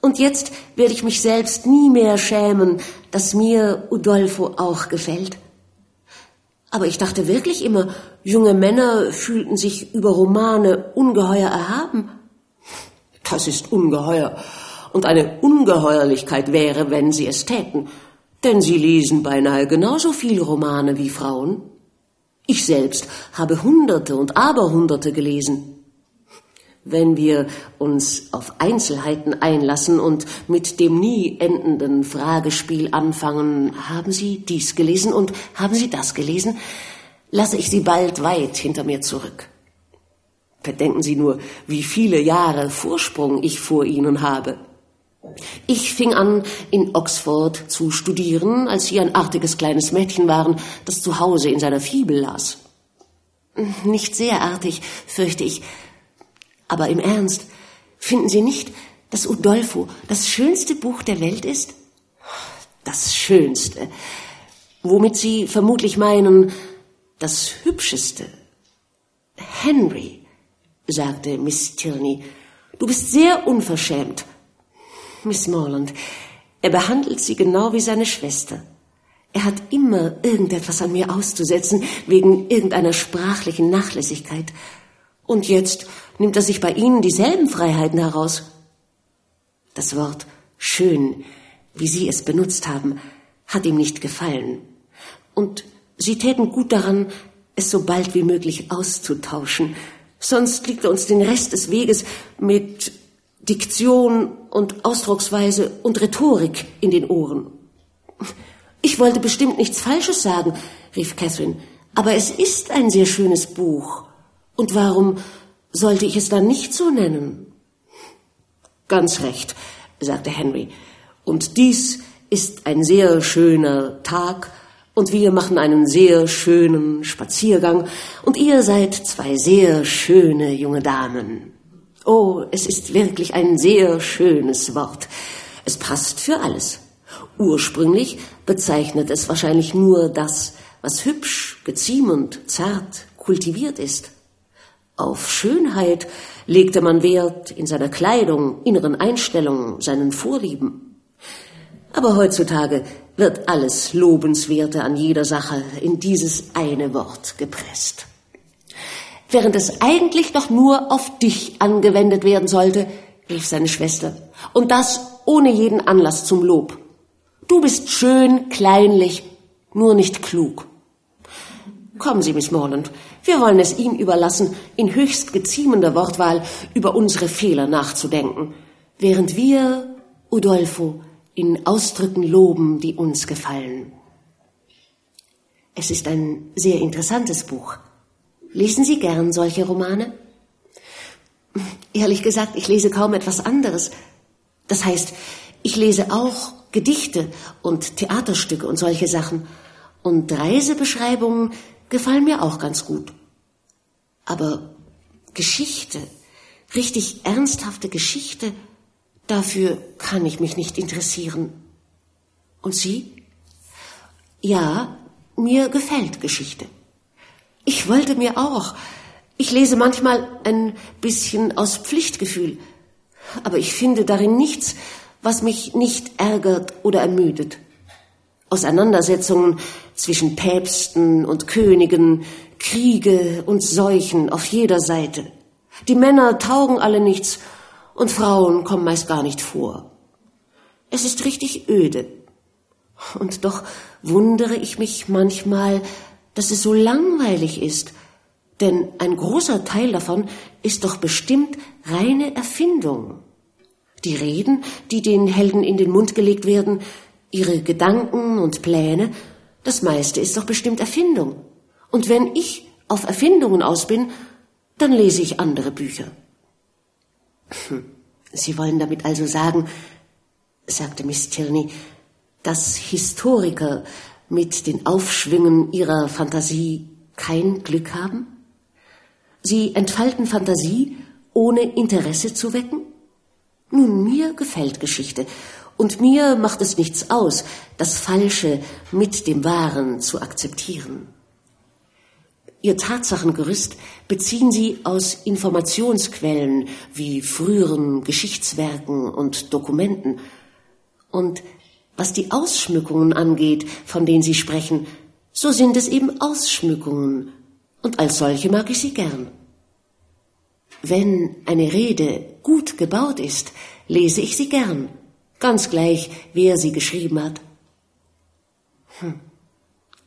Und jetzt werde ich mich selbst nie mehr schämen, dass mir Udolfo auch gefällt. Aber ich dachte wirklich immer, junge Männer fühlten sich über Romane ungeheuer erhaben. Das ist ungeheuer. Und eine Ungeheuerlichkeit wäre, wenn sie es täten. Denn sie lesen beinahe genauso viel Romane wie Frauen. Ich selbst habe Hunderte und Aberhunderte gelesen. Wenn wir uns auf Einzelheiten einlassen und mit dem nie endenden Fragespiel anfangen, haben Sie dies gelesen und haben Sie das gelesen, lasse ich Sie bald weit hinter mir zurück. Bedenken Sie nur, wie viele Jahre Vorsprung ich vor Ihnen habe. Ich fing an, in Oxford zu studieren, als Sie ein artiges kleines Mädchen waren, das zu Hause in seiner Fibel las. Nicht sehr artig, fürchte ich, aber im Ernst, finden Sie nicht, dass Udolfo das schönste Buch der Welt ist? Das schönste. Womit Sie vermutlich meinen, das hübscheste. Henry, sagte Miss Tierney, du bist sehr unverschämt. Miss Morland, er behandelt Sie genau wie seine Schwester. Er hat immer irgendetwas an mir auszusetzen, wegen irgendeiner sprachlichen Nachlässigkeit. Und jetzt nimmt er sich bei Ihnen dieselben Freiheiten heraus. Das Wort schön, wie Sie es benutzt haben, hat ihm nicht gefallen. Und Sie täten gut daran, es so bald wie möglich auszutauschen. Sonst liegt er uns den Rest des Weges mit Diktion und Ausdrucksweise und Rhetorik in den Ohren. Ich wollte bestimmt nichts Falsches sagen, rief Catherine, aber es ist ein sehr schönes Buch. Und warum sollte ich es dann nicht so nennen? Ganz recht, sagte Henry. Und dies ist ein sehr schöner Tag, und wir machen einen sehr schönen Spaziergang, und ihr seid zwei sehr schöne junge Damen. Oh, es ist wirklich ein sehr schönes Wort. Es passt für alles. Ursprünglich bezeichnet es wahrscheinlich nur das, was hübsch, geziemend, zart, kultiviert ist. Auf Schönheit legte man Wert in seiner Kleidung, inneren Einstellungen, seinen Vorlieben. Aber heutzutage wird alles Lobenswerte an jeder Sache in dieses eine Wort gepresst. Während es eigentlich doch nur auf dich angewendet werden sollte, rief seine Schwester, und das ohne jeden Anlass zum Lob. Du bist schön, kleinlich, nur nicht klug. Kommen Sie, Miss Morland, wir wollen es ihm überlassen, in höchst geziemender Wortwahl über unsere Fehler nachzudenken, während wir, Udolfo, in Ausdrücken loben, die uns gefallen. Es ist ein sehr interessantes Buch. Lesen Sie gern solche Romane? Ehrlich gesagt, ich lese kaum etwas anderes. Das heißt, ich lese auch Gedichte und Theaterstücke und solche Sachen. Und Reisebeschreibungen gefallen mir auch ganz gut. Aber Geschichte, richtig ernsthafte Geschichte, dafür kann ich mich nicht interessieren. Und Sie? Ja, mir gefällt Geschichte. Ich wollte mir auch. Ich lese manchmal ein bisschen aus Pflichtgefühl, aber ich finde darin nichts, was mich nicht ärgert oder ermüdet. Auseinandersetzungen zwischen Päpsten und Königen, Kriege und Seuchen auf jeder Seite. Die Männer taugen alle nichts und Frauen kommen meist gar nicht vor. Es ist richtig öde. Und doch wundere ich mich manchmal, dass es so langweilig ist, denn ein großer Teil davon ist doch bestimmt reine Erfindung. Die Reden, die den Helden in den Mund gelegt werden, ihre Gedanken und Pläne, das meiste ist doch bestimmt Erfindung. Und wenn ich auf Erfindungen aus bin, dann lese ich andere Bücher. Sie wollen damit also sagen, sagte Miss Tierney, dass Historiker mit den Aufschwüngen ihrer Fantasie kein Glück haben? Sie entfalten Fantasie, ohne Interesse zu wecken? Nun, mir gefällt Geschichte und mir macht es nichts aus, das Falsche mit dem Wahren zu akzeptieren. Ihr Tatsachengerüst beziehen sie aus Informationsquellen wie früheren Geschichtswerken und Dokumenten. Und was die Ausschmückungen angeht, von denen Sie sprechen, so sind es eben Ausschmückungen, und als solche mag ich sie gern. Wenn eine Rede gut gebaut ist, lese ich sie gern, ganz gleich, wer sie geschrieben hat. Hm.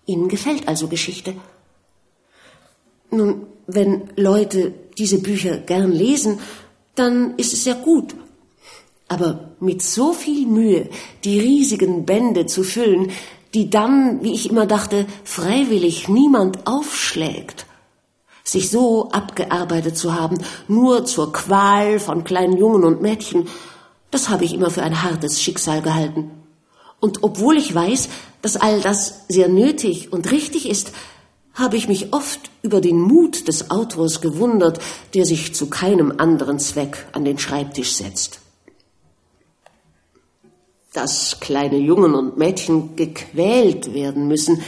Ihnen gefällt also Geschichte. Nun, wenn Leute diese Bücher gern lesen, dann ist es ja gut. Aber mit so viel Mühe die riesigen Bände zu füllen, die dann, wie ich immer dachte, freiwillig niemand aufschlägt, sich so abgearbeitet zu haben, nur zur Qual von kleinen Jungen und Mädchen, das habe ich immer für ein hartes Schicksal gehalten. Und obwohl ich weiß, dass all das sehr nötig und richtig ist, habe ich mich oft über den Mut des Autors gewundert, der sich zu keinem anderen Zweck an den Schreibtisch setzt. Dass kleine Jungen und Mädchen gequält werden müssen,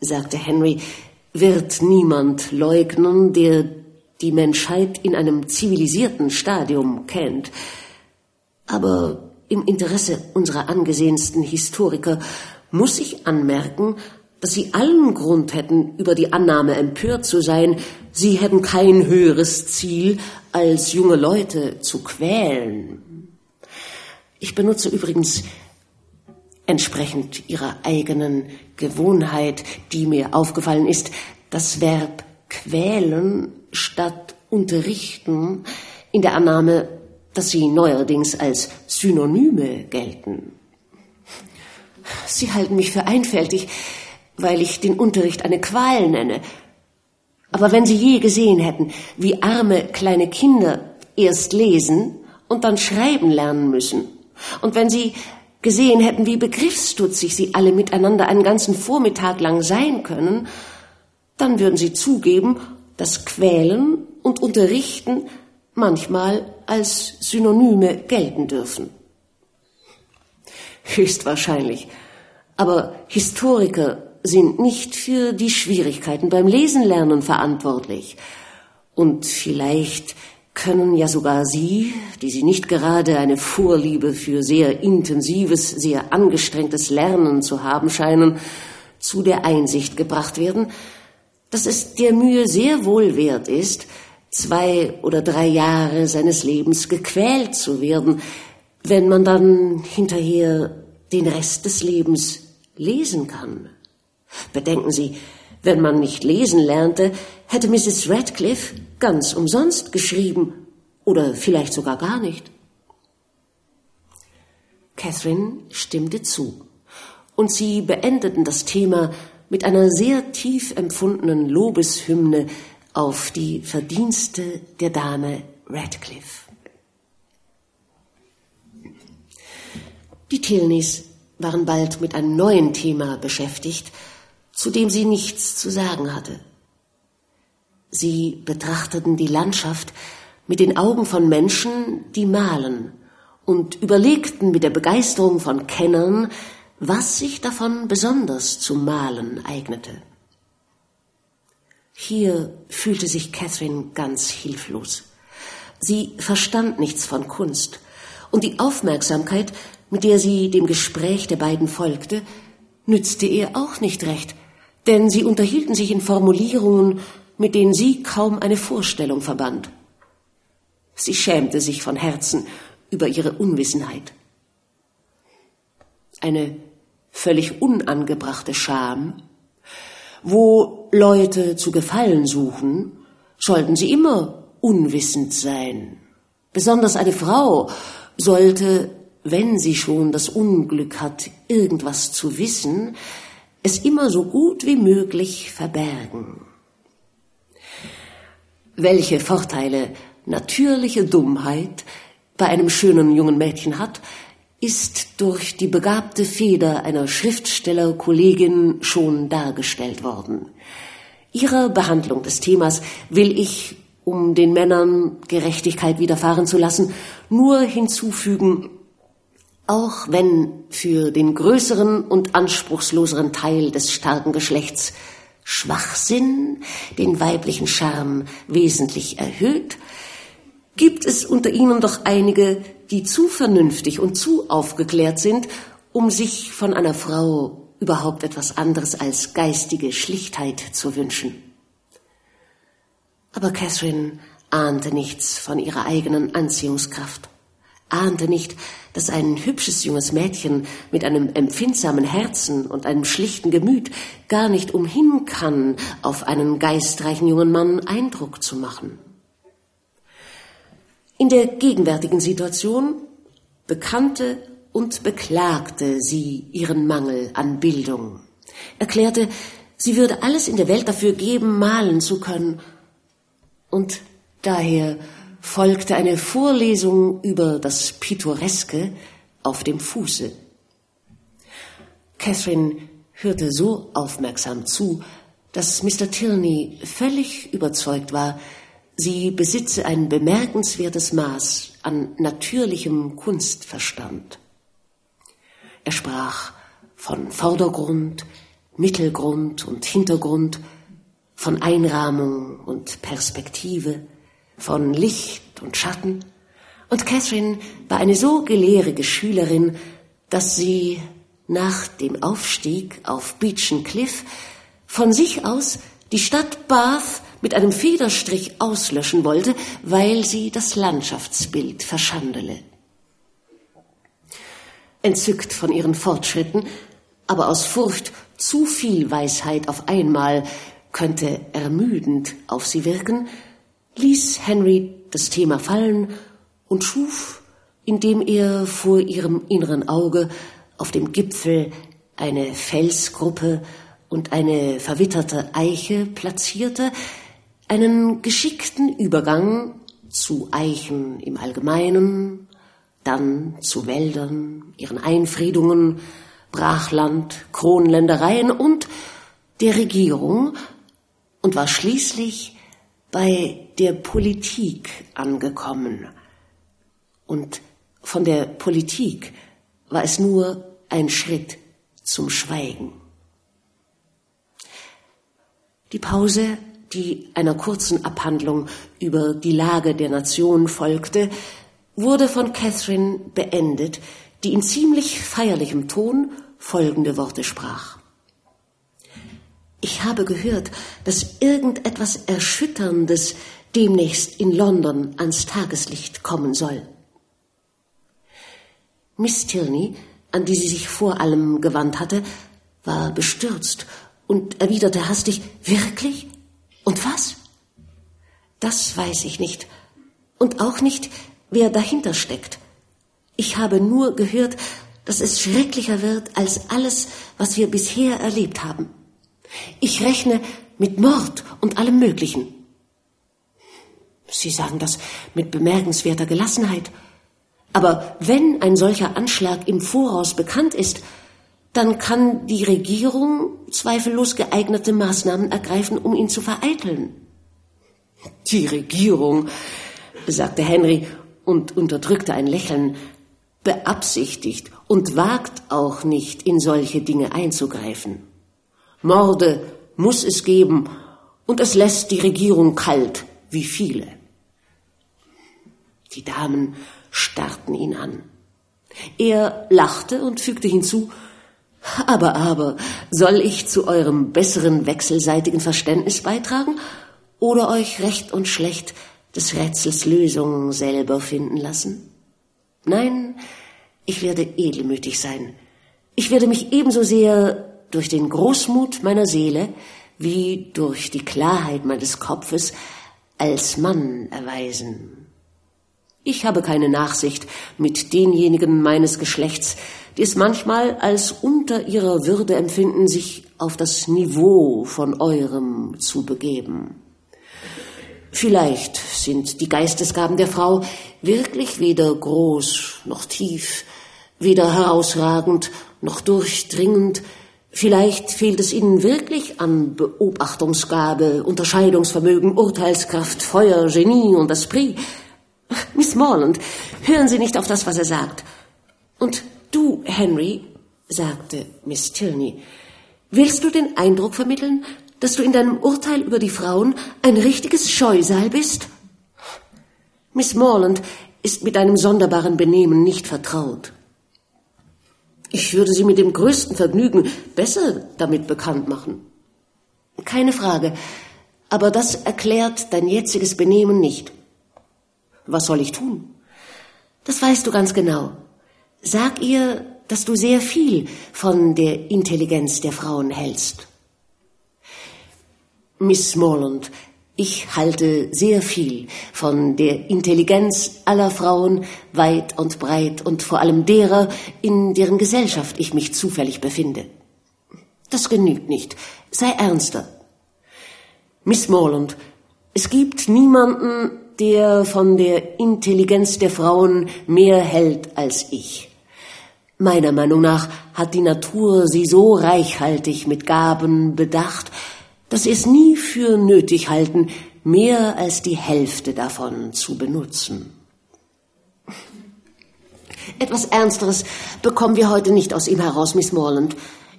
sagte Henry, wird niemand leugnen, der die Menschheit in einem zivilisierten Stadium kennt. Aber im Interesse unserer angesehensten Historiker muss ich anmerken, dass sie allen Grund hätten, über die Annahme empört zu sein, sie hätten kein höheres Ziel, als junge Leute zu quälen. Ich benutze übrigens entsprechend ihrer eigenen Gewohnheit, die mir aufgefallen ist, das Verb quälen statt unterrichten in der Annahme, dass sie neuerdings als Synonyme gelten. Sie halten mich für einfältig, weil ich den Unterricht eine Qual nenne. Aber wenn Sie je gesehen hätten, wie arme kleine Kinder erst lesen und dann schreiben lernen müssen, und wenn Sie gesehen hätten, wie begriffsstutzig Sie alle miteinander einen ganzen Vormittag lang sein können, dann würden Sie zugeben, dass Quälen und Unterrichten manchmal als Synonyme gelten dürfen. Höchstwahrscheinlich. Aber Historiker sind nicht für die Schwierigkeiten beim Lesenlernen verantwortlich. Und vielleicht können ja sogar Sie, die Sie nicht gerade eine Vorliebe für sehr intensives, sehr angestrengtes Lernen zu haben scheinen, zu der Einsicht gebracht werden, dass es der Mühe sehr wohl wert ist, zwei oder drei Jahre seines Lebens gequält zu werden, wenn man dann hinterher den Rest des Lebens lesen kann. Bedenken Sie, wenn man nicht lesen lernte, hätte Mrs. Radcliffe ganz umsonst geschrieben oder vielleicht sogar gar nicht. Catherine stimmte zu, und sie beendeten das Thema mit einer sehr tief empfundenen Lobeshymne auf die Verdienste der Dame Radcliffe. Die Tilneys waren bald mit einem neuen Thema beschäftigt, zu dem sie nichts zu sagen hatte. Sie betrachteten die Landschaft mit den Augen von Menschen, die malen, und überlegten mit der Begeisterung von Kennern, was sich davon besonders zum Malen eignete. Hier fühlte sich Catherine ganz hilflos. Sie verstand nichts von Kunst, und die Aufmerksamkeit, mit der sie dem Gespräch der beiden folgte, nützte ihr auch nicht recht, denn sie unterhielten sich in Formulierungen, mit denen sie kaum eine Vorstellung verband. Sie schämte sich von Herzen über ihre Unwissenheit. Eine völlig unangebrachte Scham. Wo Leute zu gefallen suchen, sollten sie immer unwissend sein. Besonders eine Frau sollte, wenn sie schon das Unglück hat, irgendwas zu wissen, es immer so gut wie möglich verbergen. Welche Vorteile natürliche Dummheit bei einem schönen jungen Mädchen hat, ist durch die begabte Feder einer Schriftstellerkollegin schon dargestellt worden. Ihrer Behandlung des Themas will ich, um den Männern Gerechtigkeit widerfahren zu lassen, nur hinzufügen, auch wenn für den größeren und anspruchsloseren Teil des starken Geschlechts Schwachsinn den weiblichen Charme wesentlich erhöht, gibt es unter ihnen doch einige, die zu vernünftig und zu aufgeklärt sind, um sich von einer Frau überhaupt etwas anderes als geistige Schlichtheit zu wünschen. Aber Catherine ahnte nichts von ihrer eigenen Anziehungskraft, ahnte nicht, dass ein hübsches junges Mädchen mit einem empfindsamen Herzen und einem schlichten Gemüt gar nicht umhin kann, auf einen geistreichen jungen Mann Eindruck zu machen. In der gegenwärtigen Situation bekannte und beklagte sie ihren Mangel an Bildung, erklärte, sie würde alles in der Welt dafür geben, malen zu können, und daher folgte eine Vorlesung über das Pittoreske auf dem Fuße. Catherine hörte so aufmerksam zu, dass Mr. Tilney völlig überzeugt war, sie besitze ein bemerkenswertes Maß an natürlichem Kunstverstand. Er sprach von Vordergrund, Mittelgrund und Hintergrund, von Einrahmung und Perspektive, von Licht und Schatten, und Catherine war eine so gelehrige Schülerin, dass sie nach dem Aufstieg auf Beechen Cliff von sich aus die Stadt Bath mit einem Federstrich auslöschen wollte, weil sie das Landschaftsbild verschandele. Entzückt von ihren Fortschritten, aber aus Furcht, zu viel Weisheit auf einmal könnte ermüdend auf sie wirken, ließ Henry das Thema fallen und schuf, indem er vor ihrem inneren Auge auf dem Gipfel eine Felsgruppe und eine verwitterte Eiche platzierte, einen geschickten Übergang zu Eichen im Allgemeinen, dann zu Wäldern, ihren Einfriedungen, Brachland, Kronländereien und der Regierung und war schließlich bei der Politik angekommen. Und von der Politik war es nur ein Schritt zum Schweigen. Die Pause, die einer kurzen Abhandlung über die Lage der Nation folgte, wurde von Catherine beendet, die in ziemlich feierlichem Ton folgende Worte sprach. Ich habe gehört, dass irgendetwas Erschütterndes demnächst in London ans Tageslicht kommen soll. Miss Tilney, an die sie sich vor allem gewandt hatte, war bestürzt und erwiderte hastig Wirklich? Und was? Das weiß ich nicht. Und auch nicht, wer dahinter steckt. Ich habe nur gehört, dass es schrecklicher wird als alles, was wir bisher erlebt haben. Ich rechne mit Mord und allem Möglichen. Sie sagen das mit bemerkenswerter Gelassenheit. Aber wenn ein solcher Anschlag im Voraus bekannt ist, dann kann die Regierung zweifellos geeignete Maßnahmen ergreifen, um ihn zu vereiteln. Die Regierung, sagte Henry und unterdrückte ein Lächeln, beabsichtigt und wagt auch nicht, in solche Dinge einzugreifen. Morde muss es geben, und es lässt die Regierung kalt, wie viele. Die Damen starrten ihn an. Er lachte und fügte hinzu, aber, aber, soll ich zu eurem besseren wechselseitigen Verständnis beitragen oder euch recht und schlecht des Rätsels Lösung selber finden lassen? Nein, ich werde edelmütig sein. Ich werde mich ebenso sehr durch den Großmut meiner Seele wie durch die Klarheit meines Kopfes als Mann erweisen. Ich habe keine Nachsicht mit denjenigen meines Geschlechts, die es manchmal als unter ihrer Würde empfinden, sich auf das Niveau von eurem zu begeben. Vielleicht sind die Geistesgaben der Frau wirklich weder groß noch tief, weder herausragend noch durchdringend, Vielleicht fehlt es Ihnen wirklich an Beobachtungsgabe, Unterscheidungsvermögen, Urteilskraft, Feuer, Genie und Esprit. Miss Morland, hören Sie nicht auf das, was er sagt. Und du, Henry, sagte Miss Tilney, willst du den Eindruck vermitteln, dass du in deinem Urteil über die Frauen ein richtiges Scheusal bist? Miss Morland ist mit deinem sonderbaren Benehmen nicht vertraut. Ich würde sie mit dem größten Vergnügen besser damit bekannt machen. Keine Frage, aber das erklärt dein jetziges Benehmen nicht. Was soll ich tun? Das weißt du ganz genau. Sag ihr, dass du sehr viel von der Intelligenz der Frauen hältst. Miss Morland, ich halte sehr viel von der Intelligenz aller Frauen, weit und breit und vor allem derer, in deren Gesellschaft ich mich zufällig befinde. Das genügt nicht. Sei ernster. Miss Morland, es gibt niemanden, der von der Intelligenz der Frauen mehr hält als ich. Meiner Meinung nach hat die Natur sie so reichhaltig mit Gaben bedacht, dass sie es nie für nötig halten, mehr als die Hälfte davon zu benutzen. Etwas Ernsteres bekommen wir heute nicht aus ihm heraus, Miss Morland.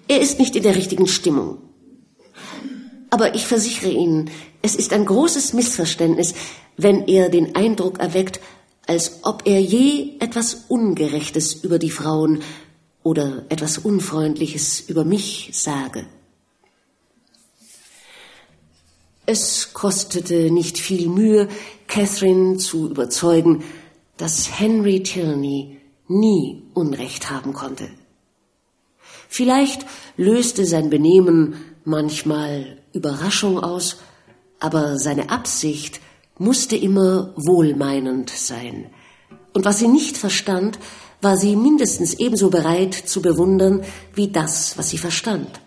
Er ist nicht in der richtigen Stimmung. Aber ich versichere Ihnen, es ist ein großes Missverständnis, wenn er den Eindruck erweckt, als ob er je etwas Ungerechtes über die Frauen oder etwas Unfreundliches über mich sage. Es kostete nicht viel Mühe, Catherine zu überzeugen, dass Henry Tierney nie Unrecht haben konnte. Vielleicht löste sein Benehmen manchmal Überraschung aus, aber seine Absicht musste immer wohlmeinend sein. Und was sie nicht verstand, war sie mindestens ebenso bereit zu bewundern wie das, was sie verstand.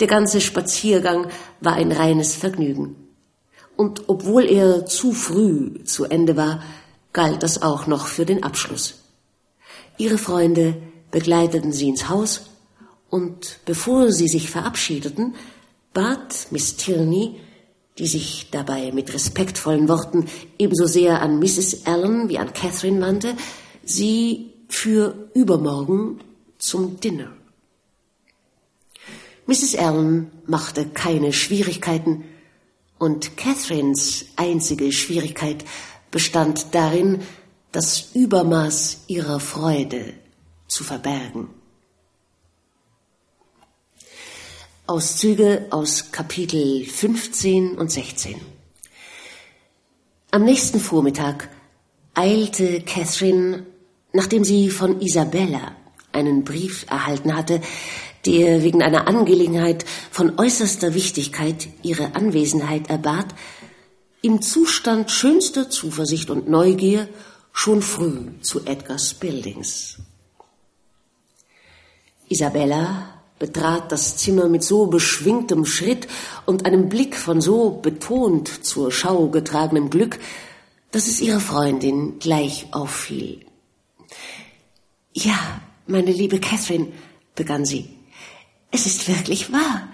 Der ganze Spaziergang war ein reines Vergnügen. Und obwohl er zu früh zu Ende war, galt das auch noch für den Abschluss. Ihre Freunde begleiteten sie ins Haus, und bevor sie sich verabschiedeten, bat Miss Tierney, die sich dabei mit respektvollen Worten ebenso sehr an Mrs. Allen wie an Catherine wandte, sie für übermorgen zum Dinner. Mrs. Allen machte keine Schwierigkeiten und Catherines einzige Schwierigkeit bestand darin, das Übermaß ihrer Freude zu verbergen. Auszüge aus Kapitel 15 und 16. Am nächsten Vormittag eilte Catherine, nachdem sie von Isabella einen Brief erhalten hatte, der wegen einer Angelegenheit von äußerster Wichtigkeit ihre Anwesenheit erbat, im Zustand schönster Zuversicht und Neugier schon früh zu Edgars Buildings. Isabella betrat das Zimmer mit so beschwingtem Schritt und einem Blick von so betont zur Schau getragenem Glück, dass es ihrer Freundin gleich auffiel. Ja, meine liebe Catherine, begann sie, es ist wirklich wahr.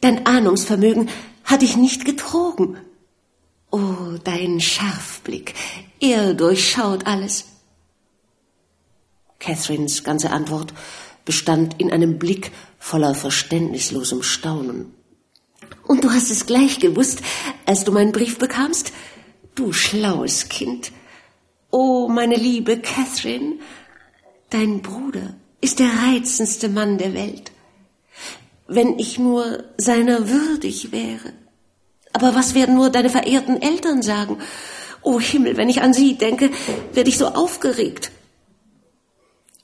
Dein Ahnungsvermögen hat dich nicht getrogen. Oh, dein Scharfblick, er durchschaut alles. Catherines ganze Antwort bestand in einem Blick voller verständnislosem Staunen. Und du hast es gleich gewusst, als du meinen Brief bekamst? Du schlaues Kind. Oh, meine liebe Catherine, dein Bruder ist der reizendste Mann der Welt. Wenn ich nur seiner würdig wäre. Aber was werden nur deine verehrten Eltern sagen? Oh Himmel, wenn ich an sie denke, werde ich so aufgeregt.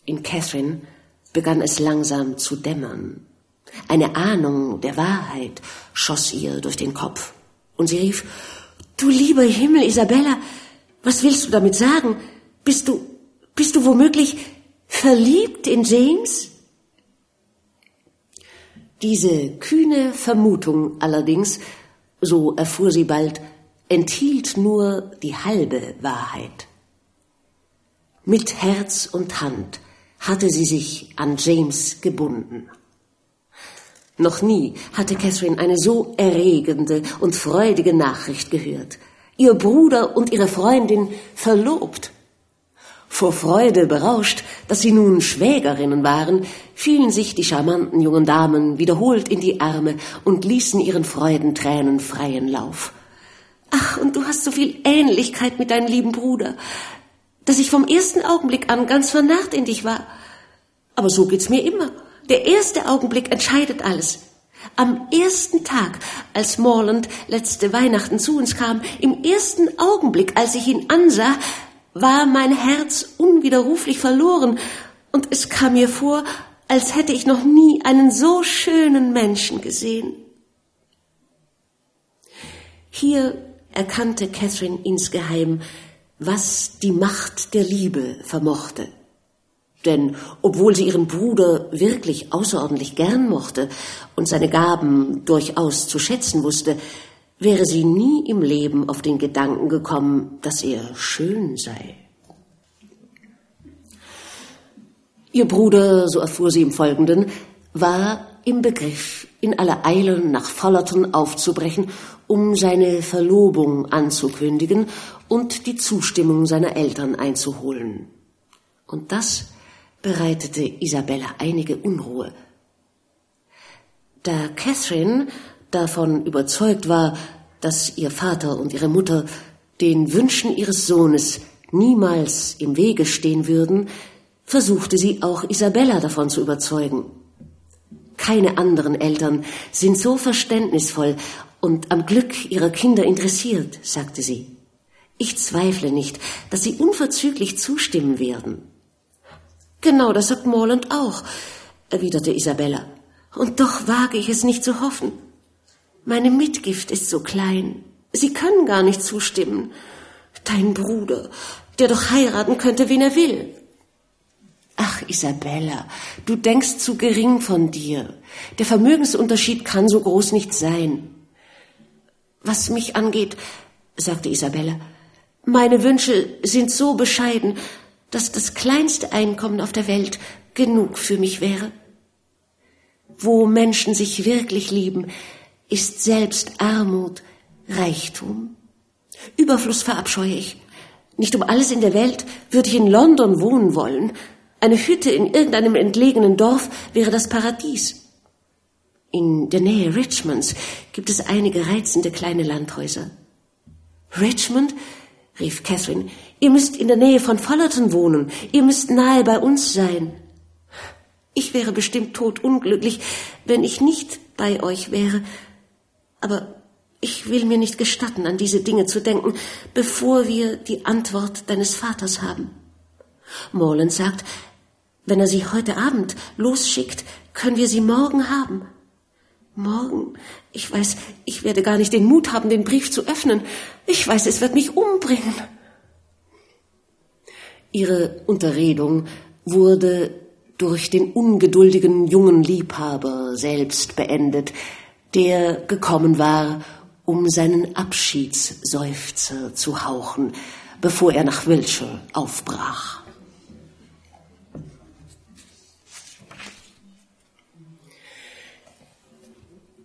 In Catherine begann es langsam zu dämmern. Eine Ahnung der Wahrheit schoss ihr durch den Kopf. Und sie rief, Du lieber Himmel, Isabella, was willst du damit sagen? Bist du, bist du womöglich verliebt in James? Diese kühne Vermutung allerdings, so erfuhr sie bald, enthielt nur die halbe Wahrheit. Mit Herz und Hand hatte sie sich an James gebunden. Noch nie hatte Catherine eine so erregende und freudige Nachricht gehört. Ihr Bruder und ihre Freundin verlobt. Vor Freude berauscht, dass sie nun Schwägerinnen waren, fielen sich die charmanten jungen Damen wiederholt in die Arme und ließen ihren Freudentränen freien Lauf. Ach, und du hast so viel Ähnlichkeit mit deinem lieben Bruder, dass ich vom ersten Augenblick an ganz vernarrt in dich war. Aber so geht's mir immer. Der erste Augenblick entscheidet alles. Am ersten Tag, als Morland letzte Weihnachten zu uns kam, im ersten Augenblick, als ich ihn ansah, war mein Herz unwiderruflich verloren, und es kam mir vor, als hätte ich noch nie einen so schönen Menschen gesehen. Hier erkannte Catherine insgeheim, was die Macht der Liebe vermochte. Denn obwohl sie ihren Bruder wirklich außerordentlich gern mochte und seine Gaben durchaus zu schätzen wusste, wäre sie nie im Leben auf den Gedanken gekommen, dass er schön sei. Ihr Bruder, so erfuhr sie im Folgenden, war im Begriff, in aller Eile nach Fullerton aufzubrechen, um seine Verlobung anzukündigen und die Zustimmung seiner Eltern einzuholen. Und das bereitete Isabella einige Unruhe. Da Catherine davon überzeugt war, dass ihr Vater und ihre Mutter den Wünschen ihres Sohnes niemals im Wege stehen würden, versuchte sie auch Isabella davon zu überzeugen. Keine anderen Eltern sind so verständnisvoll und am Glück ihrer Kinder interessiert, sagte sie. Ich zweifle nicht, dass sie unverzüglich zustimmen werden. Genau, das sagt Morland auch, erwiderte Isabella. Und doch wage ich es nicht zu hoffen. Meine Mitgift ist so klein. Sie können gar nicht zustimmen. Dein Bruder, der doch heiraten könnte, wen er will. Ach, Isabella, du denkst zu gering von dir. Der Vermögensunterschied kann so groß nicht sein. Was mich angeht, sagte Isabella, meine Wünsche sind so bescheiden, dass das kleinste Einkommen auf der Welt genug für mich wäre. Wo Menschen sich wirklich lieben, ist selbst Armut Reichtum. Überfluss verabscheue ich. Nicht um alles in der Welt würde ich in London wohnen wollen. Eine Hütte in irgendeinem entlegenen Dorf wäre das Paradies. In der Nähe Richmonds gibt es einige reizende kleine Landhäuser. Richmond? Rief Catherine. Ihr müsst in der Nähe von Fullerton wohnen. Ihr müsst nahe bei uns sein. Ich wäre bestimmt totunglücklich, wenn ich nicht bei euch wäre, aber ich will mir nicht gestatten, an diese Dinge zu denken, bevor wir die Antwort deines Vaters haben. Morland sagt, wenn er sie heute Abend losschickt, können wir sie morgen haben. Morgen? Ich weiß, ich werde gar nicht den Mut haben, den Brief zu öffnen. Ich weiß, es wird mich umbringen. Ihre Unterredung wurde durch den ungeduldigen jungen Liebhaber selbst beendet, der gekommen war, um seinen Abschiedsseufzer zu hauchen, bevor er nach Wiltshire aufbrach.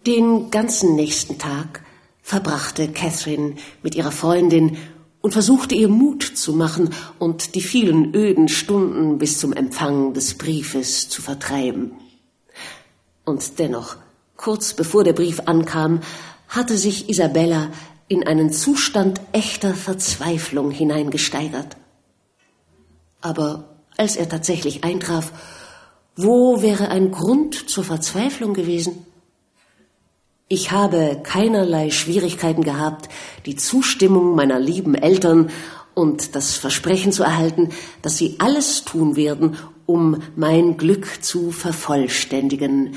Den ganzen nächsten Tag verbrachte Catherine mit ihrer Freundin und versuchte ihr Mut zu machen und die vielen öden Stunden bis zum Empfang des Briefes zu vertreiben. Und dennoch Kurz bevor der Brief ankam, hatte sich Isabella in einen Zustand echter Verzweiflung hineingesteigert. Aber als er tatsächlich eintraf, wo wäre ein Grund zur Verzweiflung gewesen? Ich habe keinerlei Schwierigkeiten gehabt, die Zustimmung meiner lieben Eltern und das Versprechen zu erhalten, dass sie alles tun werden, um mein Glück zu vervollständigen,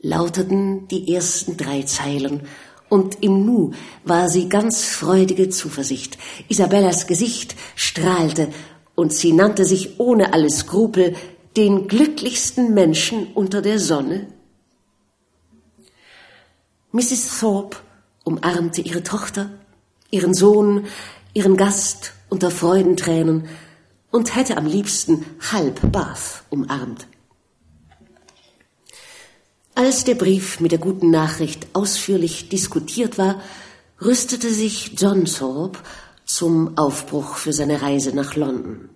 lauteten die ersten drei Zeilen, und im Nu war sie ganz freudige Zuversicht. Isabellas Gesicht strahlte, und sie nannte sich ohne alle Skrupel den glücklichsten Menschen unter der Sonne. Mrs. Thorpe umarmte ihre Tochter, ihren Sohn, ihren Gast unter Freudentränen und hätte am liebsten halb Bath umarmt. Als der Brief mit der guten Nachricht ausführlich diskutiert war, rüstete sich John Thorpe zum Aufbruch für seine Reise nach London.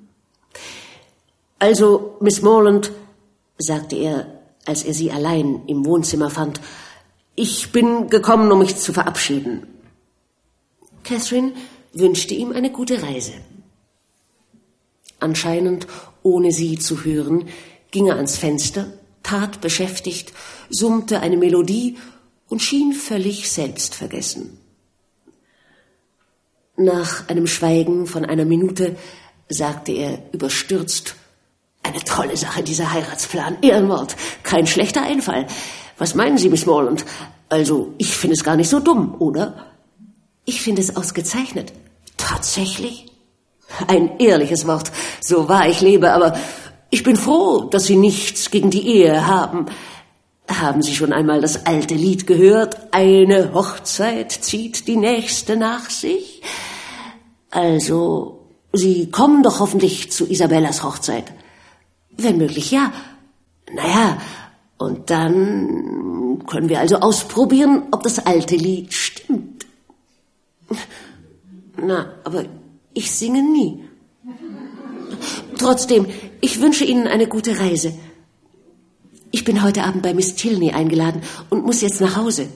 Also, Miss Morland, sagte er, als er sie allein im Wohnzimmer fand, ich bin gekommen, um mich zu verabschieden. Catherine wünschte ihm eine gute Reise. Anscheinend, ohne sie zu hören, ging er ans Fenster, tat beschäftigt, summte eine Melodie und schien völlig selbstvergessen. Nach einem Schweigen von einer Minute sagte er überstürzt, eine tolle Sache, dieser Heiratsplan. Ehrenwort. Kein schlechter Einfall. Was meinen Sie, Miss Morland? Also, ich finde es gar nicht so dumm, oder? Ich finde es ausgezeichnet. Tatsächlich? Ein ehrliches Wort. So wahr ich lebe, aber ich bin froh, dass Sie nichts gegen die Ehe haben. Haben Sie schon einmal das alte Lied gehört? Eine Hochzeit zieht die nächste nach sich? Also, Sie kommen doch hoffentlich zu Isabellas Hochzeit. Wenn möglich, ja. Naja, und dann können wir also ausprobieren, ob das alte Lied stimmt. Na, aber ich singe nie. Trotzdem, ich wünsche Ihnen eine gute Reise. Ich bin heute Abend bei Miss Tilney eingeladen und muss jetzt nach Hause.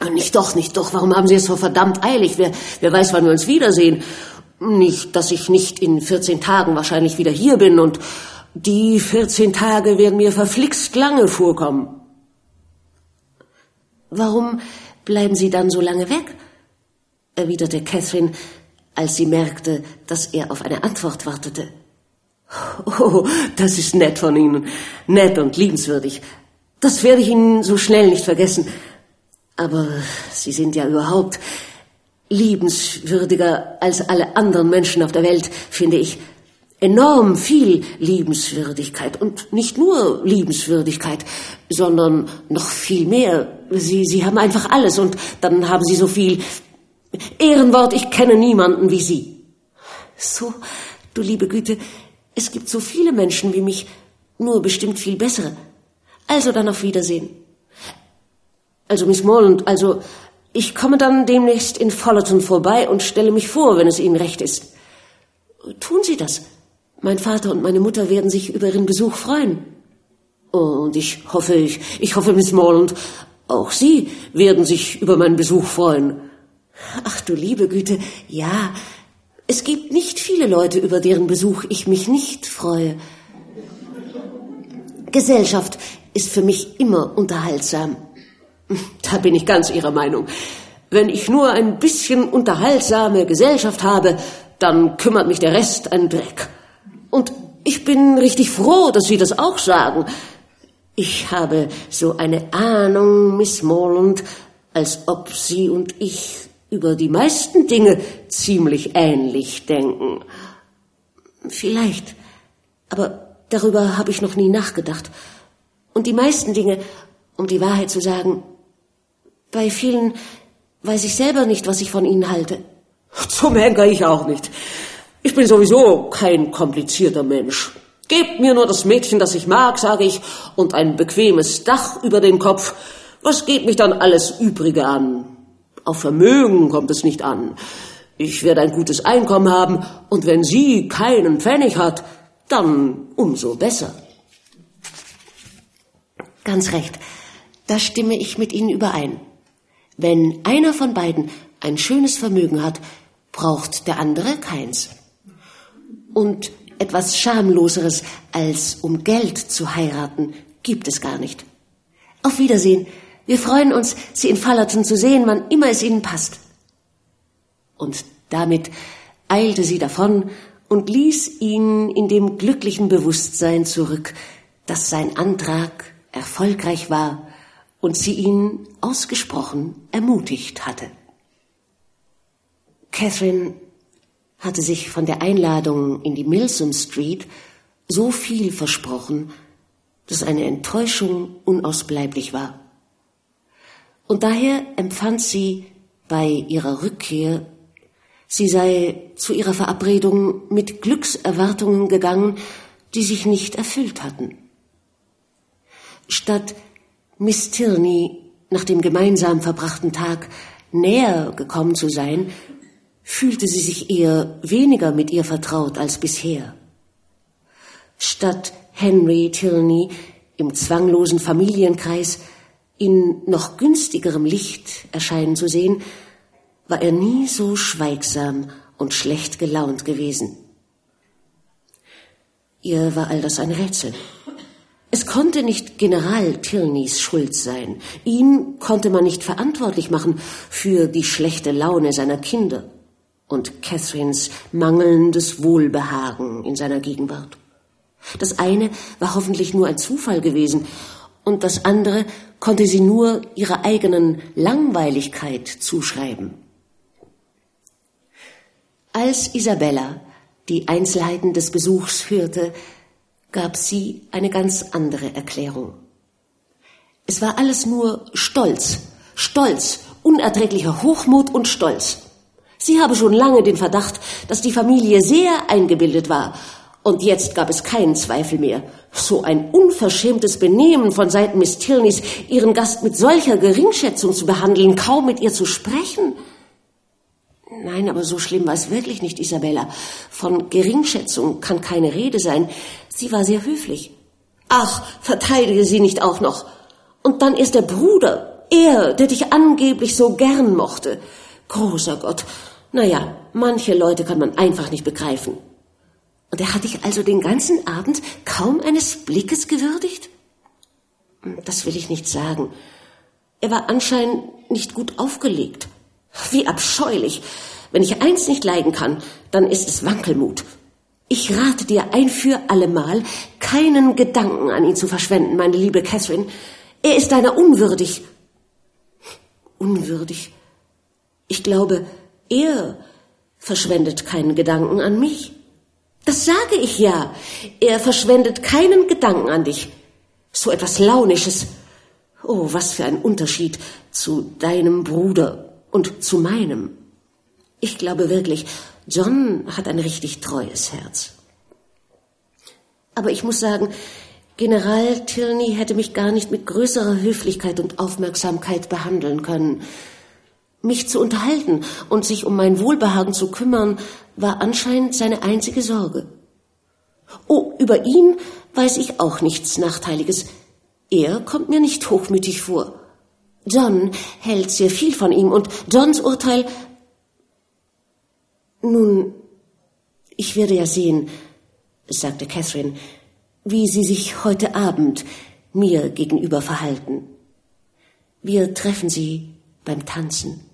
Ah, nicht doch, nicht doch. Warum haben Sie es so verdammt eilig? Wer, wer weiß, wann wir uns wiedersehen. Nicht, dass ich nicht in 14 Tagen wahrscheinlich wieder hier bin und die 14 Tage werden mir verflixt lange vorkommen. Warum bleiben Sie dann so lange weg? erwiderte Catherine, als sie merkte, dass er auf eine Antwort wartete. Oh, das ist nett von Ihnen, nett und liebenswürdig. Das werde ich Ihnen so schnell nicht vergessen. Aber Sie sind ja überhaupt liebenswürdiger als alle anderen Menschen auf der Welt, finde ich. Enorm viel Liebenswürdigkeit und nicht nur Liebenswürdigkeit, sondern noch viel mehr. Sie, Sie haben einfach alles und dann haben Sie so viel Ehrenwort, ich kenne niemanden wie Sie. So, du liebe Güte, es gibt so viele Menschen wie mich, nur bestimmt viel bessere. Also dann auf Wiedersehen. Also, Miss Morland, also, ich komme dann demnächst in Fullerton vorbei und stelle mich vor, wenn es Ihnen recht ist. Tun Sie das. Mein Vater und meine Mutter werden sich über Ihren Besuch freuen. Und ich hoffe, ich, ich hoffe, Miss Morland, auch Sie werden sich über meinen Besuch freuen. Ach du liebe Güte, ja, es gibt nicht viele Leute, über deren Besuch ich mich nicht freue. Gesellschaft ist für mich immer unterhaltsam. Da bin ich ganz Ihrer Meinung. Wenn ich nur ein bisschen unterhaltsame Gesellschaft habe, dann kümmert mich der Rest ein Dreck. Und ich bin richtig froh, dass Sie das auch sagen. Ich habe so eine Ahnung, Miss Morland, als ob Sie und ich über die meisten Dinge ziemlich ähnlich denken. Vielleicht, aber darüber habe ich noch nie nachgedacht. Und die meisten Dinge, um die Wahrheit zu sagen, bei vielen weiß ich selber nicht, was ich von ihnen halte. Zum Henker ich auch nicht. Ich bin sowieso kein komplizierter Mensch. Gebt mir nur das Mädchen, das ich mag, sage ich, und ein bequemes Dach über dem Kopf. Was geht mich dann alles Übrige an? Auf Vermögen kommt es nicht an. Ich werde ein gutes Einkommen haben, und wenn sie keinen Pfennig hat, dann umso besser. Ganz recht. Da stimme ich mit Ihnen überein. Wenn einer von beiden ein schönes Vermögen hat, braucht der andere keins. Und etwas Schamloseres, als um Geld zu heiraten, gibt es gar nicht. Auf Wiedersehen. Wir freuen uns, Sie in Fallerton zu sehen, wann immer es Ihnen passt. Und damit eilte sie davon und ließ ihn in dem glücklichen Bewusstsein zurück, dass sein Antrag erfolgreich war und sie ihn ausgesprochen ermutigt hatte. Catherine hatte sich von der Einladung in die Milsom Street so viel versprochen, dass eine Enttäuschung unausbleiblich war. Und daher empfand sie bei ihrer Rückkehr, sie sei zu ihrer Verabredung mit Glückserwartungen gegangen, die sich nicht erfüllt hatten. Statt Miss Tierney nach dem gemeinsam verbrachten Tag näher gekommen zu sein, fühlte sie sich eher weniger mit ihr vertraut als bisher. Statt Henry Tilney im zwanglosen Familienkreis in noch günstigerem Licht erscheinen zu sehen, war er nie so schweigsam und schlecht gelaunt gewesen. Ihr war all das ein Rätsel. Es konnte nicht General Tilneys Schuld sein. Ihn konnte man nicht verantwortlich machen für die schlechte Laune seiner Kinder und Catherines mangelndes Wohlbehagen in seiner Gegenwart. Das eine war hoffentlich nur ein Zufall gewesen, und das andere konnte sie nur ihrer eigenen Langweiligkeit zuschreiben. Als Isabella die Einzelheiten des Besuchs hörte, gab sie eine ganz andere Erklärung. Es war alles nur Stolz, Stolz, unerträglicher Hochmut und Stolz. Sie habe schon lange den Verdacht, dass die Familie sehr eingebildet war und jetzt gab es keinen Zweifel mehr. So ein unverschämtes Benehmen von Seiten Miss Tilneys, ihren Gast mit solcher Geringschätzung zu behandeln, kaum mit ihr zu sprechen. Nein, aber so schlimm war es wirklich nicht, Isabella. Von Geringschätzung kann keine Rede sein. Sie war sehr höflich. Ach, verteidige sie nicht auch noch. Und dann ist der Bruder, er, der dich angeblich so gern mochte. Großer Gott. Na ja, manche Leute kann man einfach nicht begreifen. Und er hat dich also den ganzen Abend kaum eines Blickes gewürdigt? Hm, das will ich nicht sagen. Er war anscheinend nicht gut aufgelegt. Wie abscheulich. Wenn ich eins nicht leiden kann, dann ist es Wankelmut. Ich rate dir ein für allemal, keinen Gedanken an ihn zu verschwenden, meine liebe Catherine. Er ist deiner unwürdig. Unwürdig. Ich glaube, er verschwendet keinen Gedanken an mich. Das sage ich ja. Er verschwendet keinen Gedanken an dich. So etwas Launisches. Oh, was für ein Unterschied zu deinem Bruder und zu meinem. Ich glaube wirklich, John hat ein richtig treues Herz. Aber ich muss sagen, General Tilney hätte mich gar nicht mit größerer Höflichkeit und Aufmerksamkeit behandeln können. Mich zu unterhalten und sich um mein Wohlbehagen zu kümmern, war anscheinend seine einzige Sorge. Oh, über ihn weiß ich auch nichts Nachteiliges. Er kommt mir nicht hochmütig vor. John hält sehr viel von ihm und Johns Urteil. Nun, ich werde ja sehen, sagte Catherine, wie Sie sich heute Abend mir gegenüber verhalten. Wir treffen Sie beim Tanzen.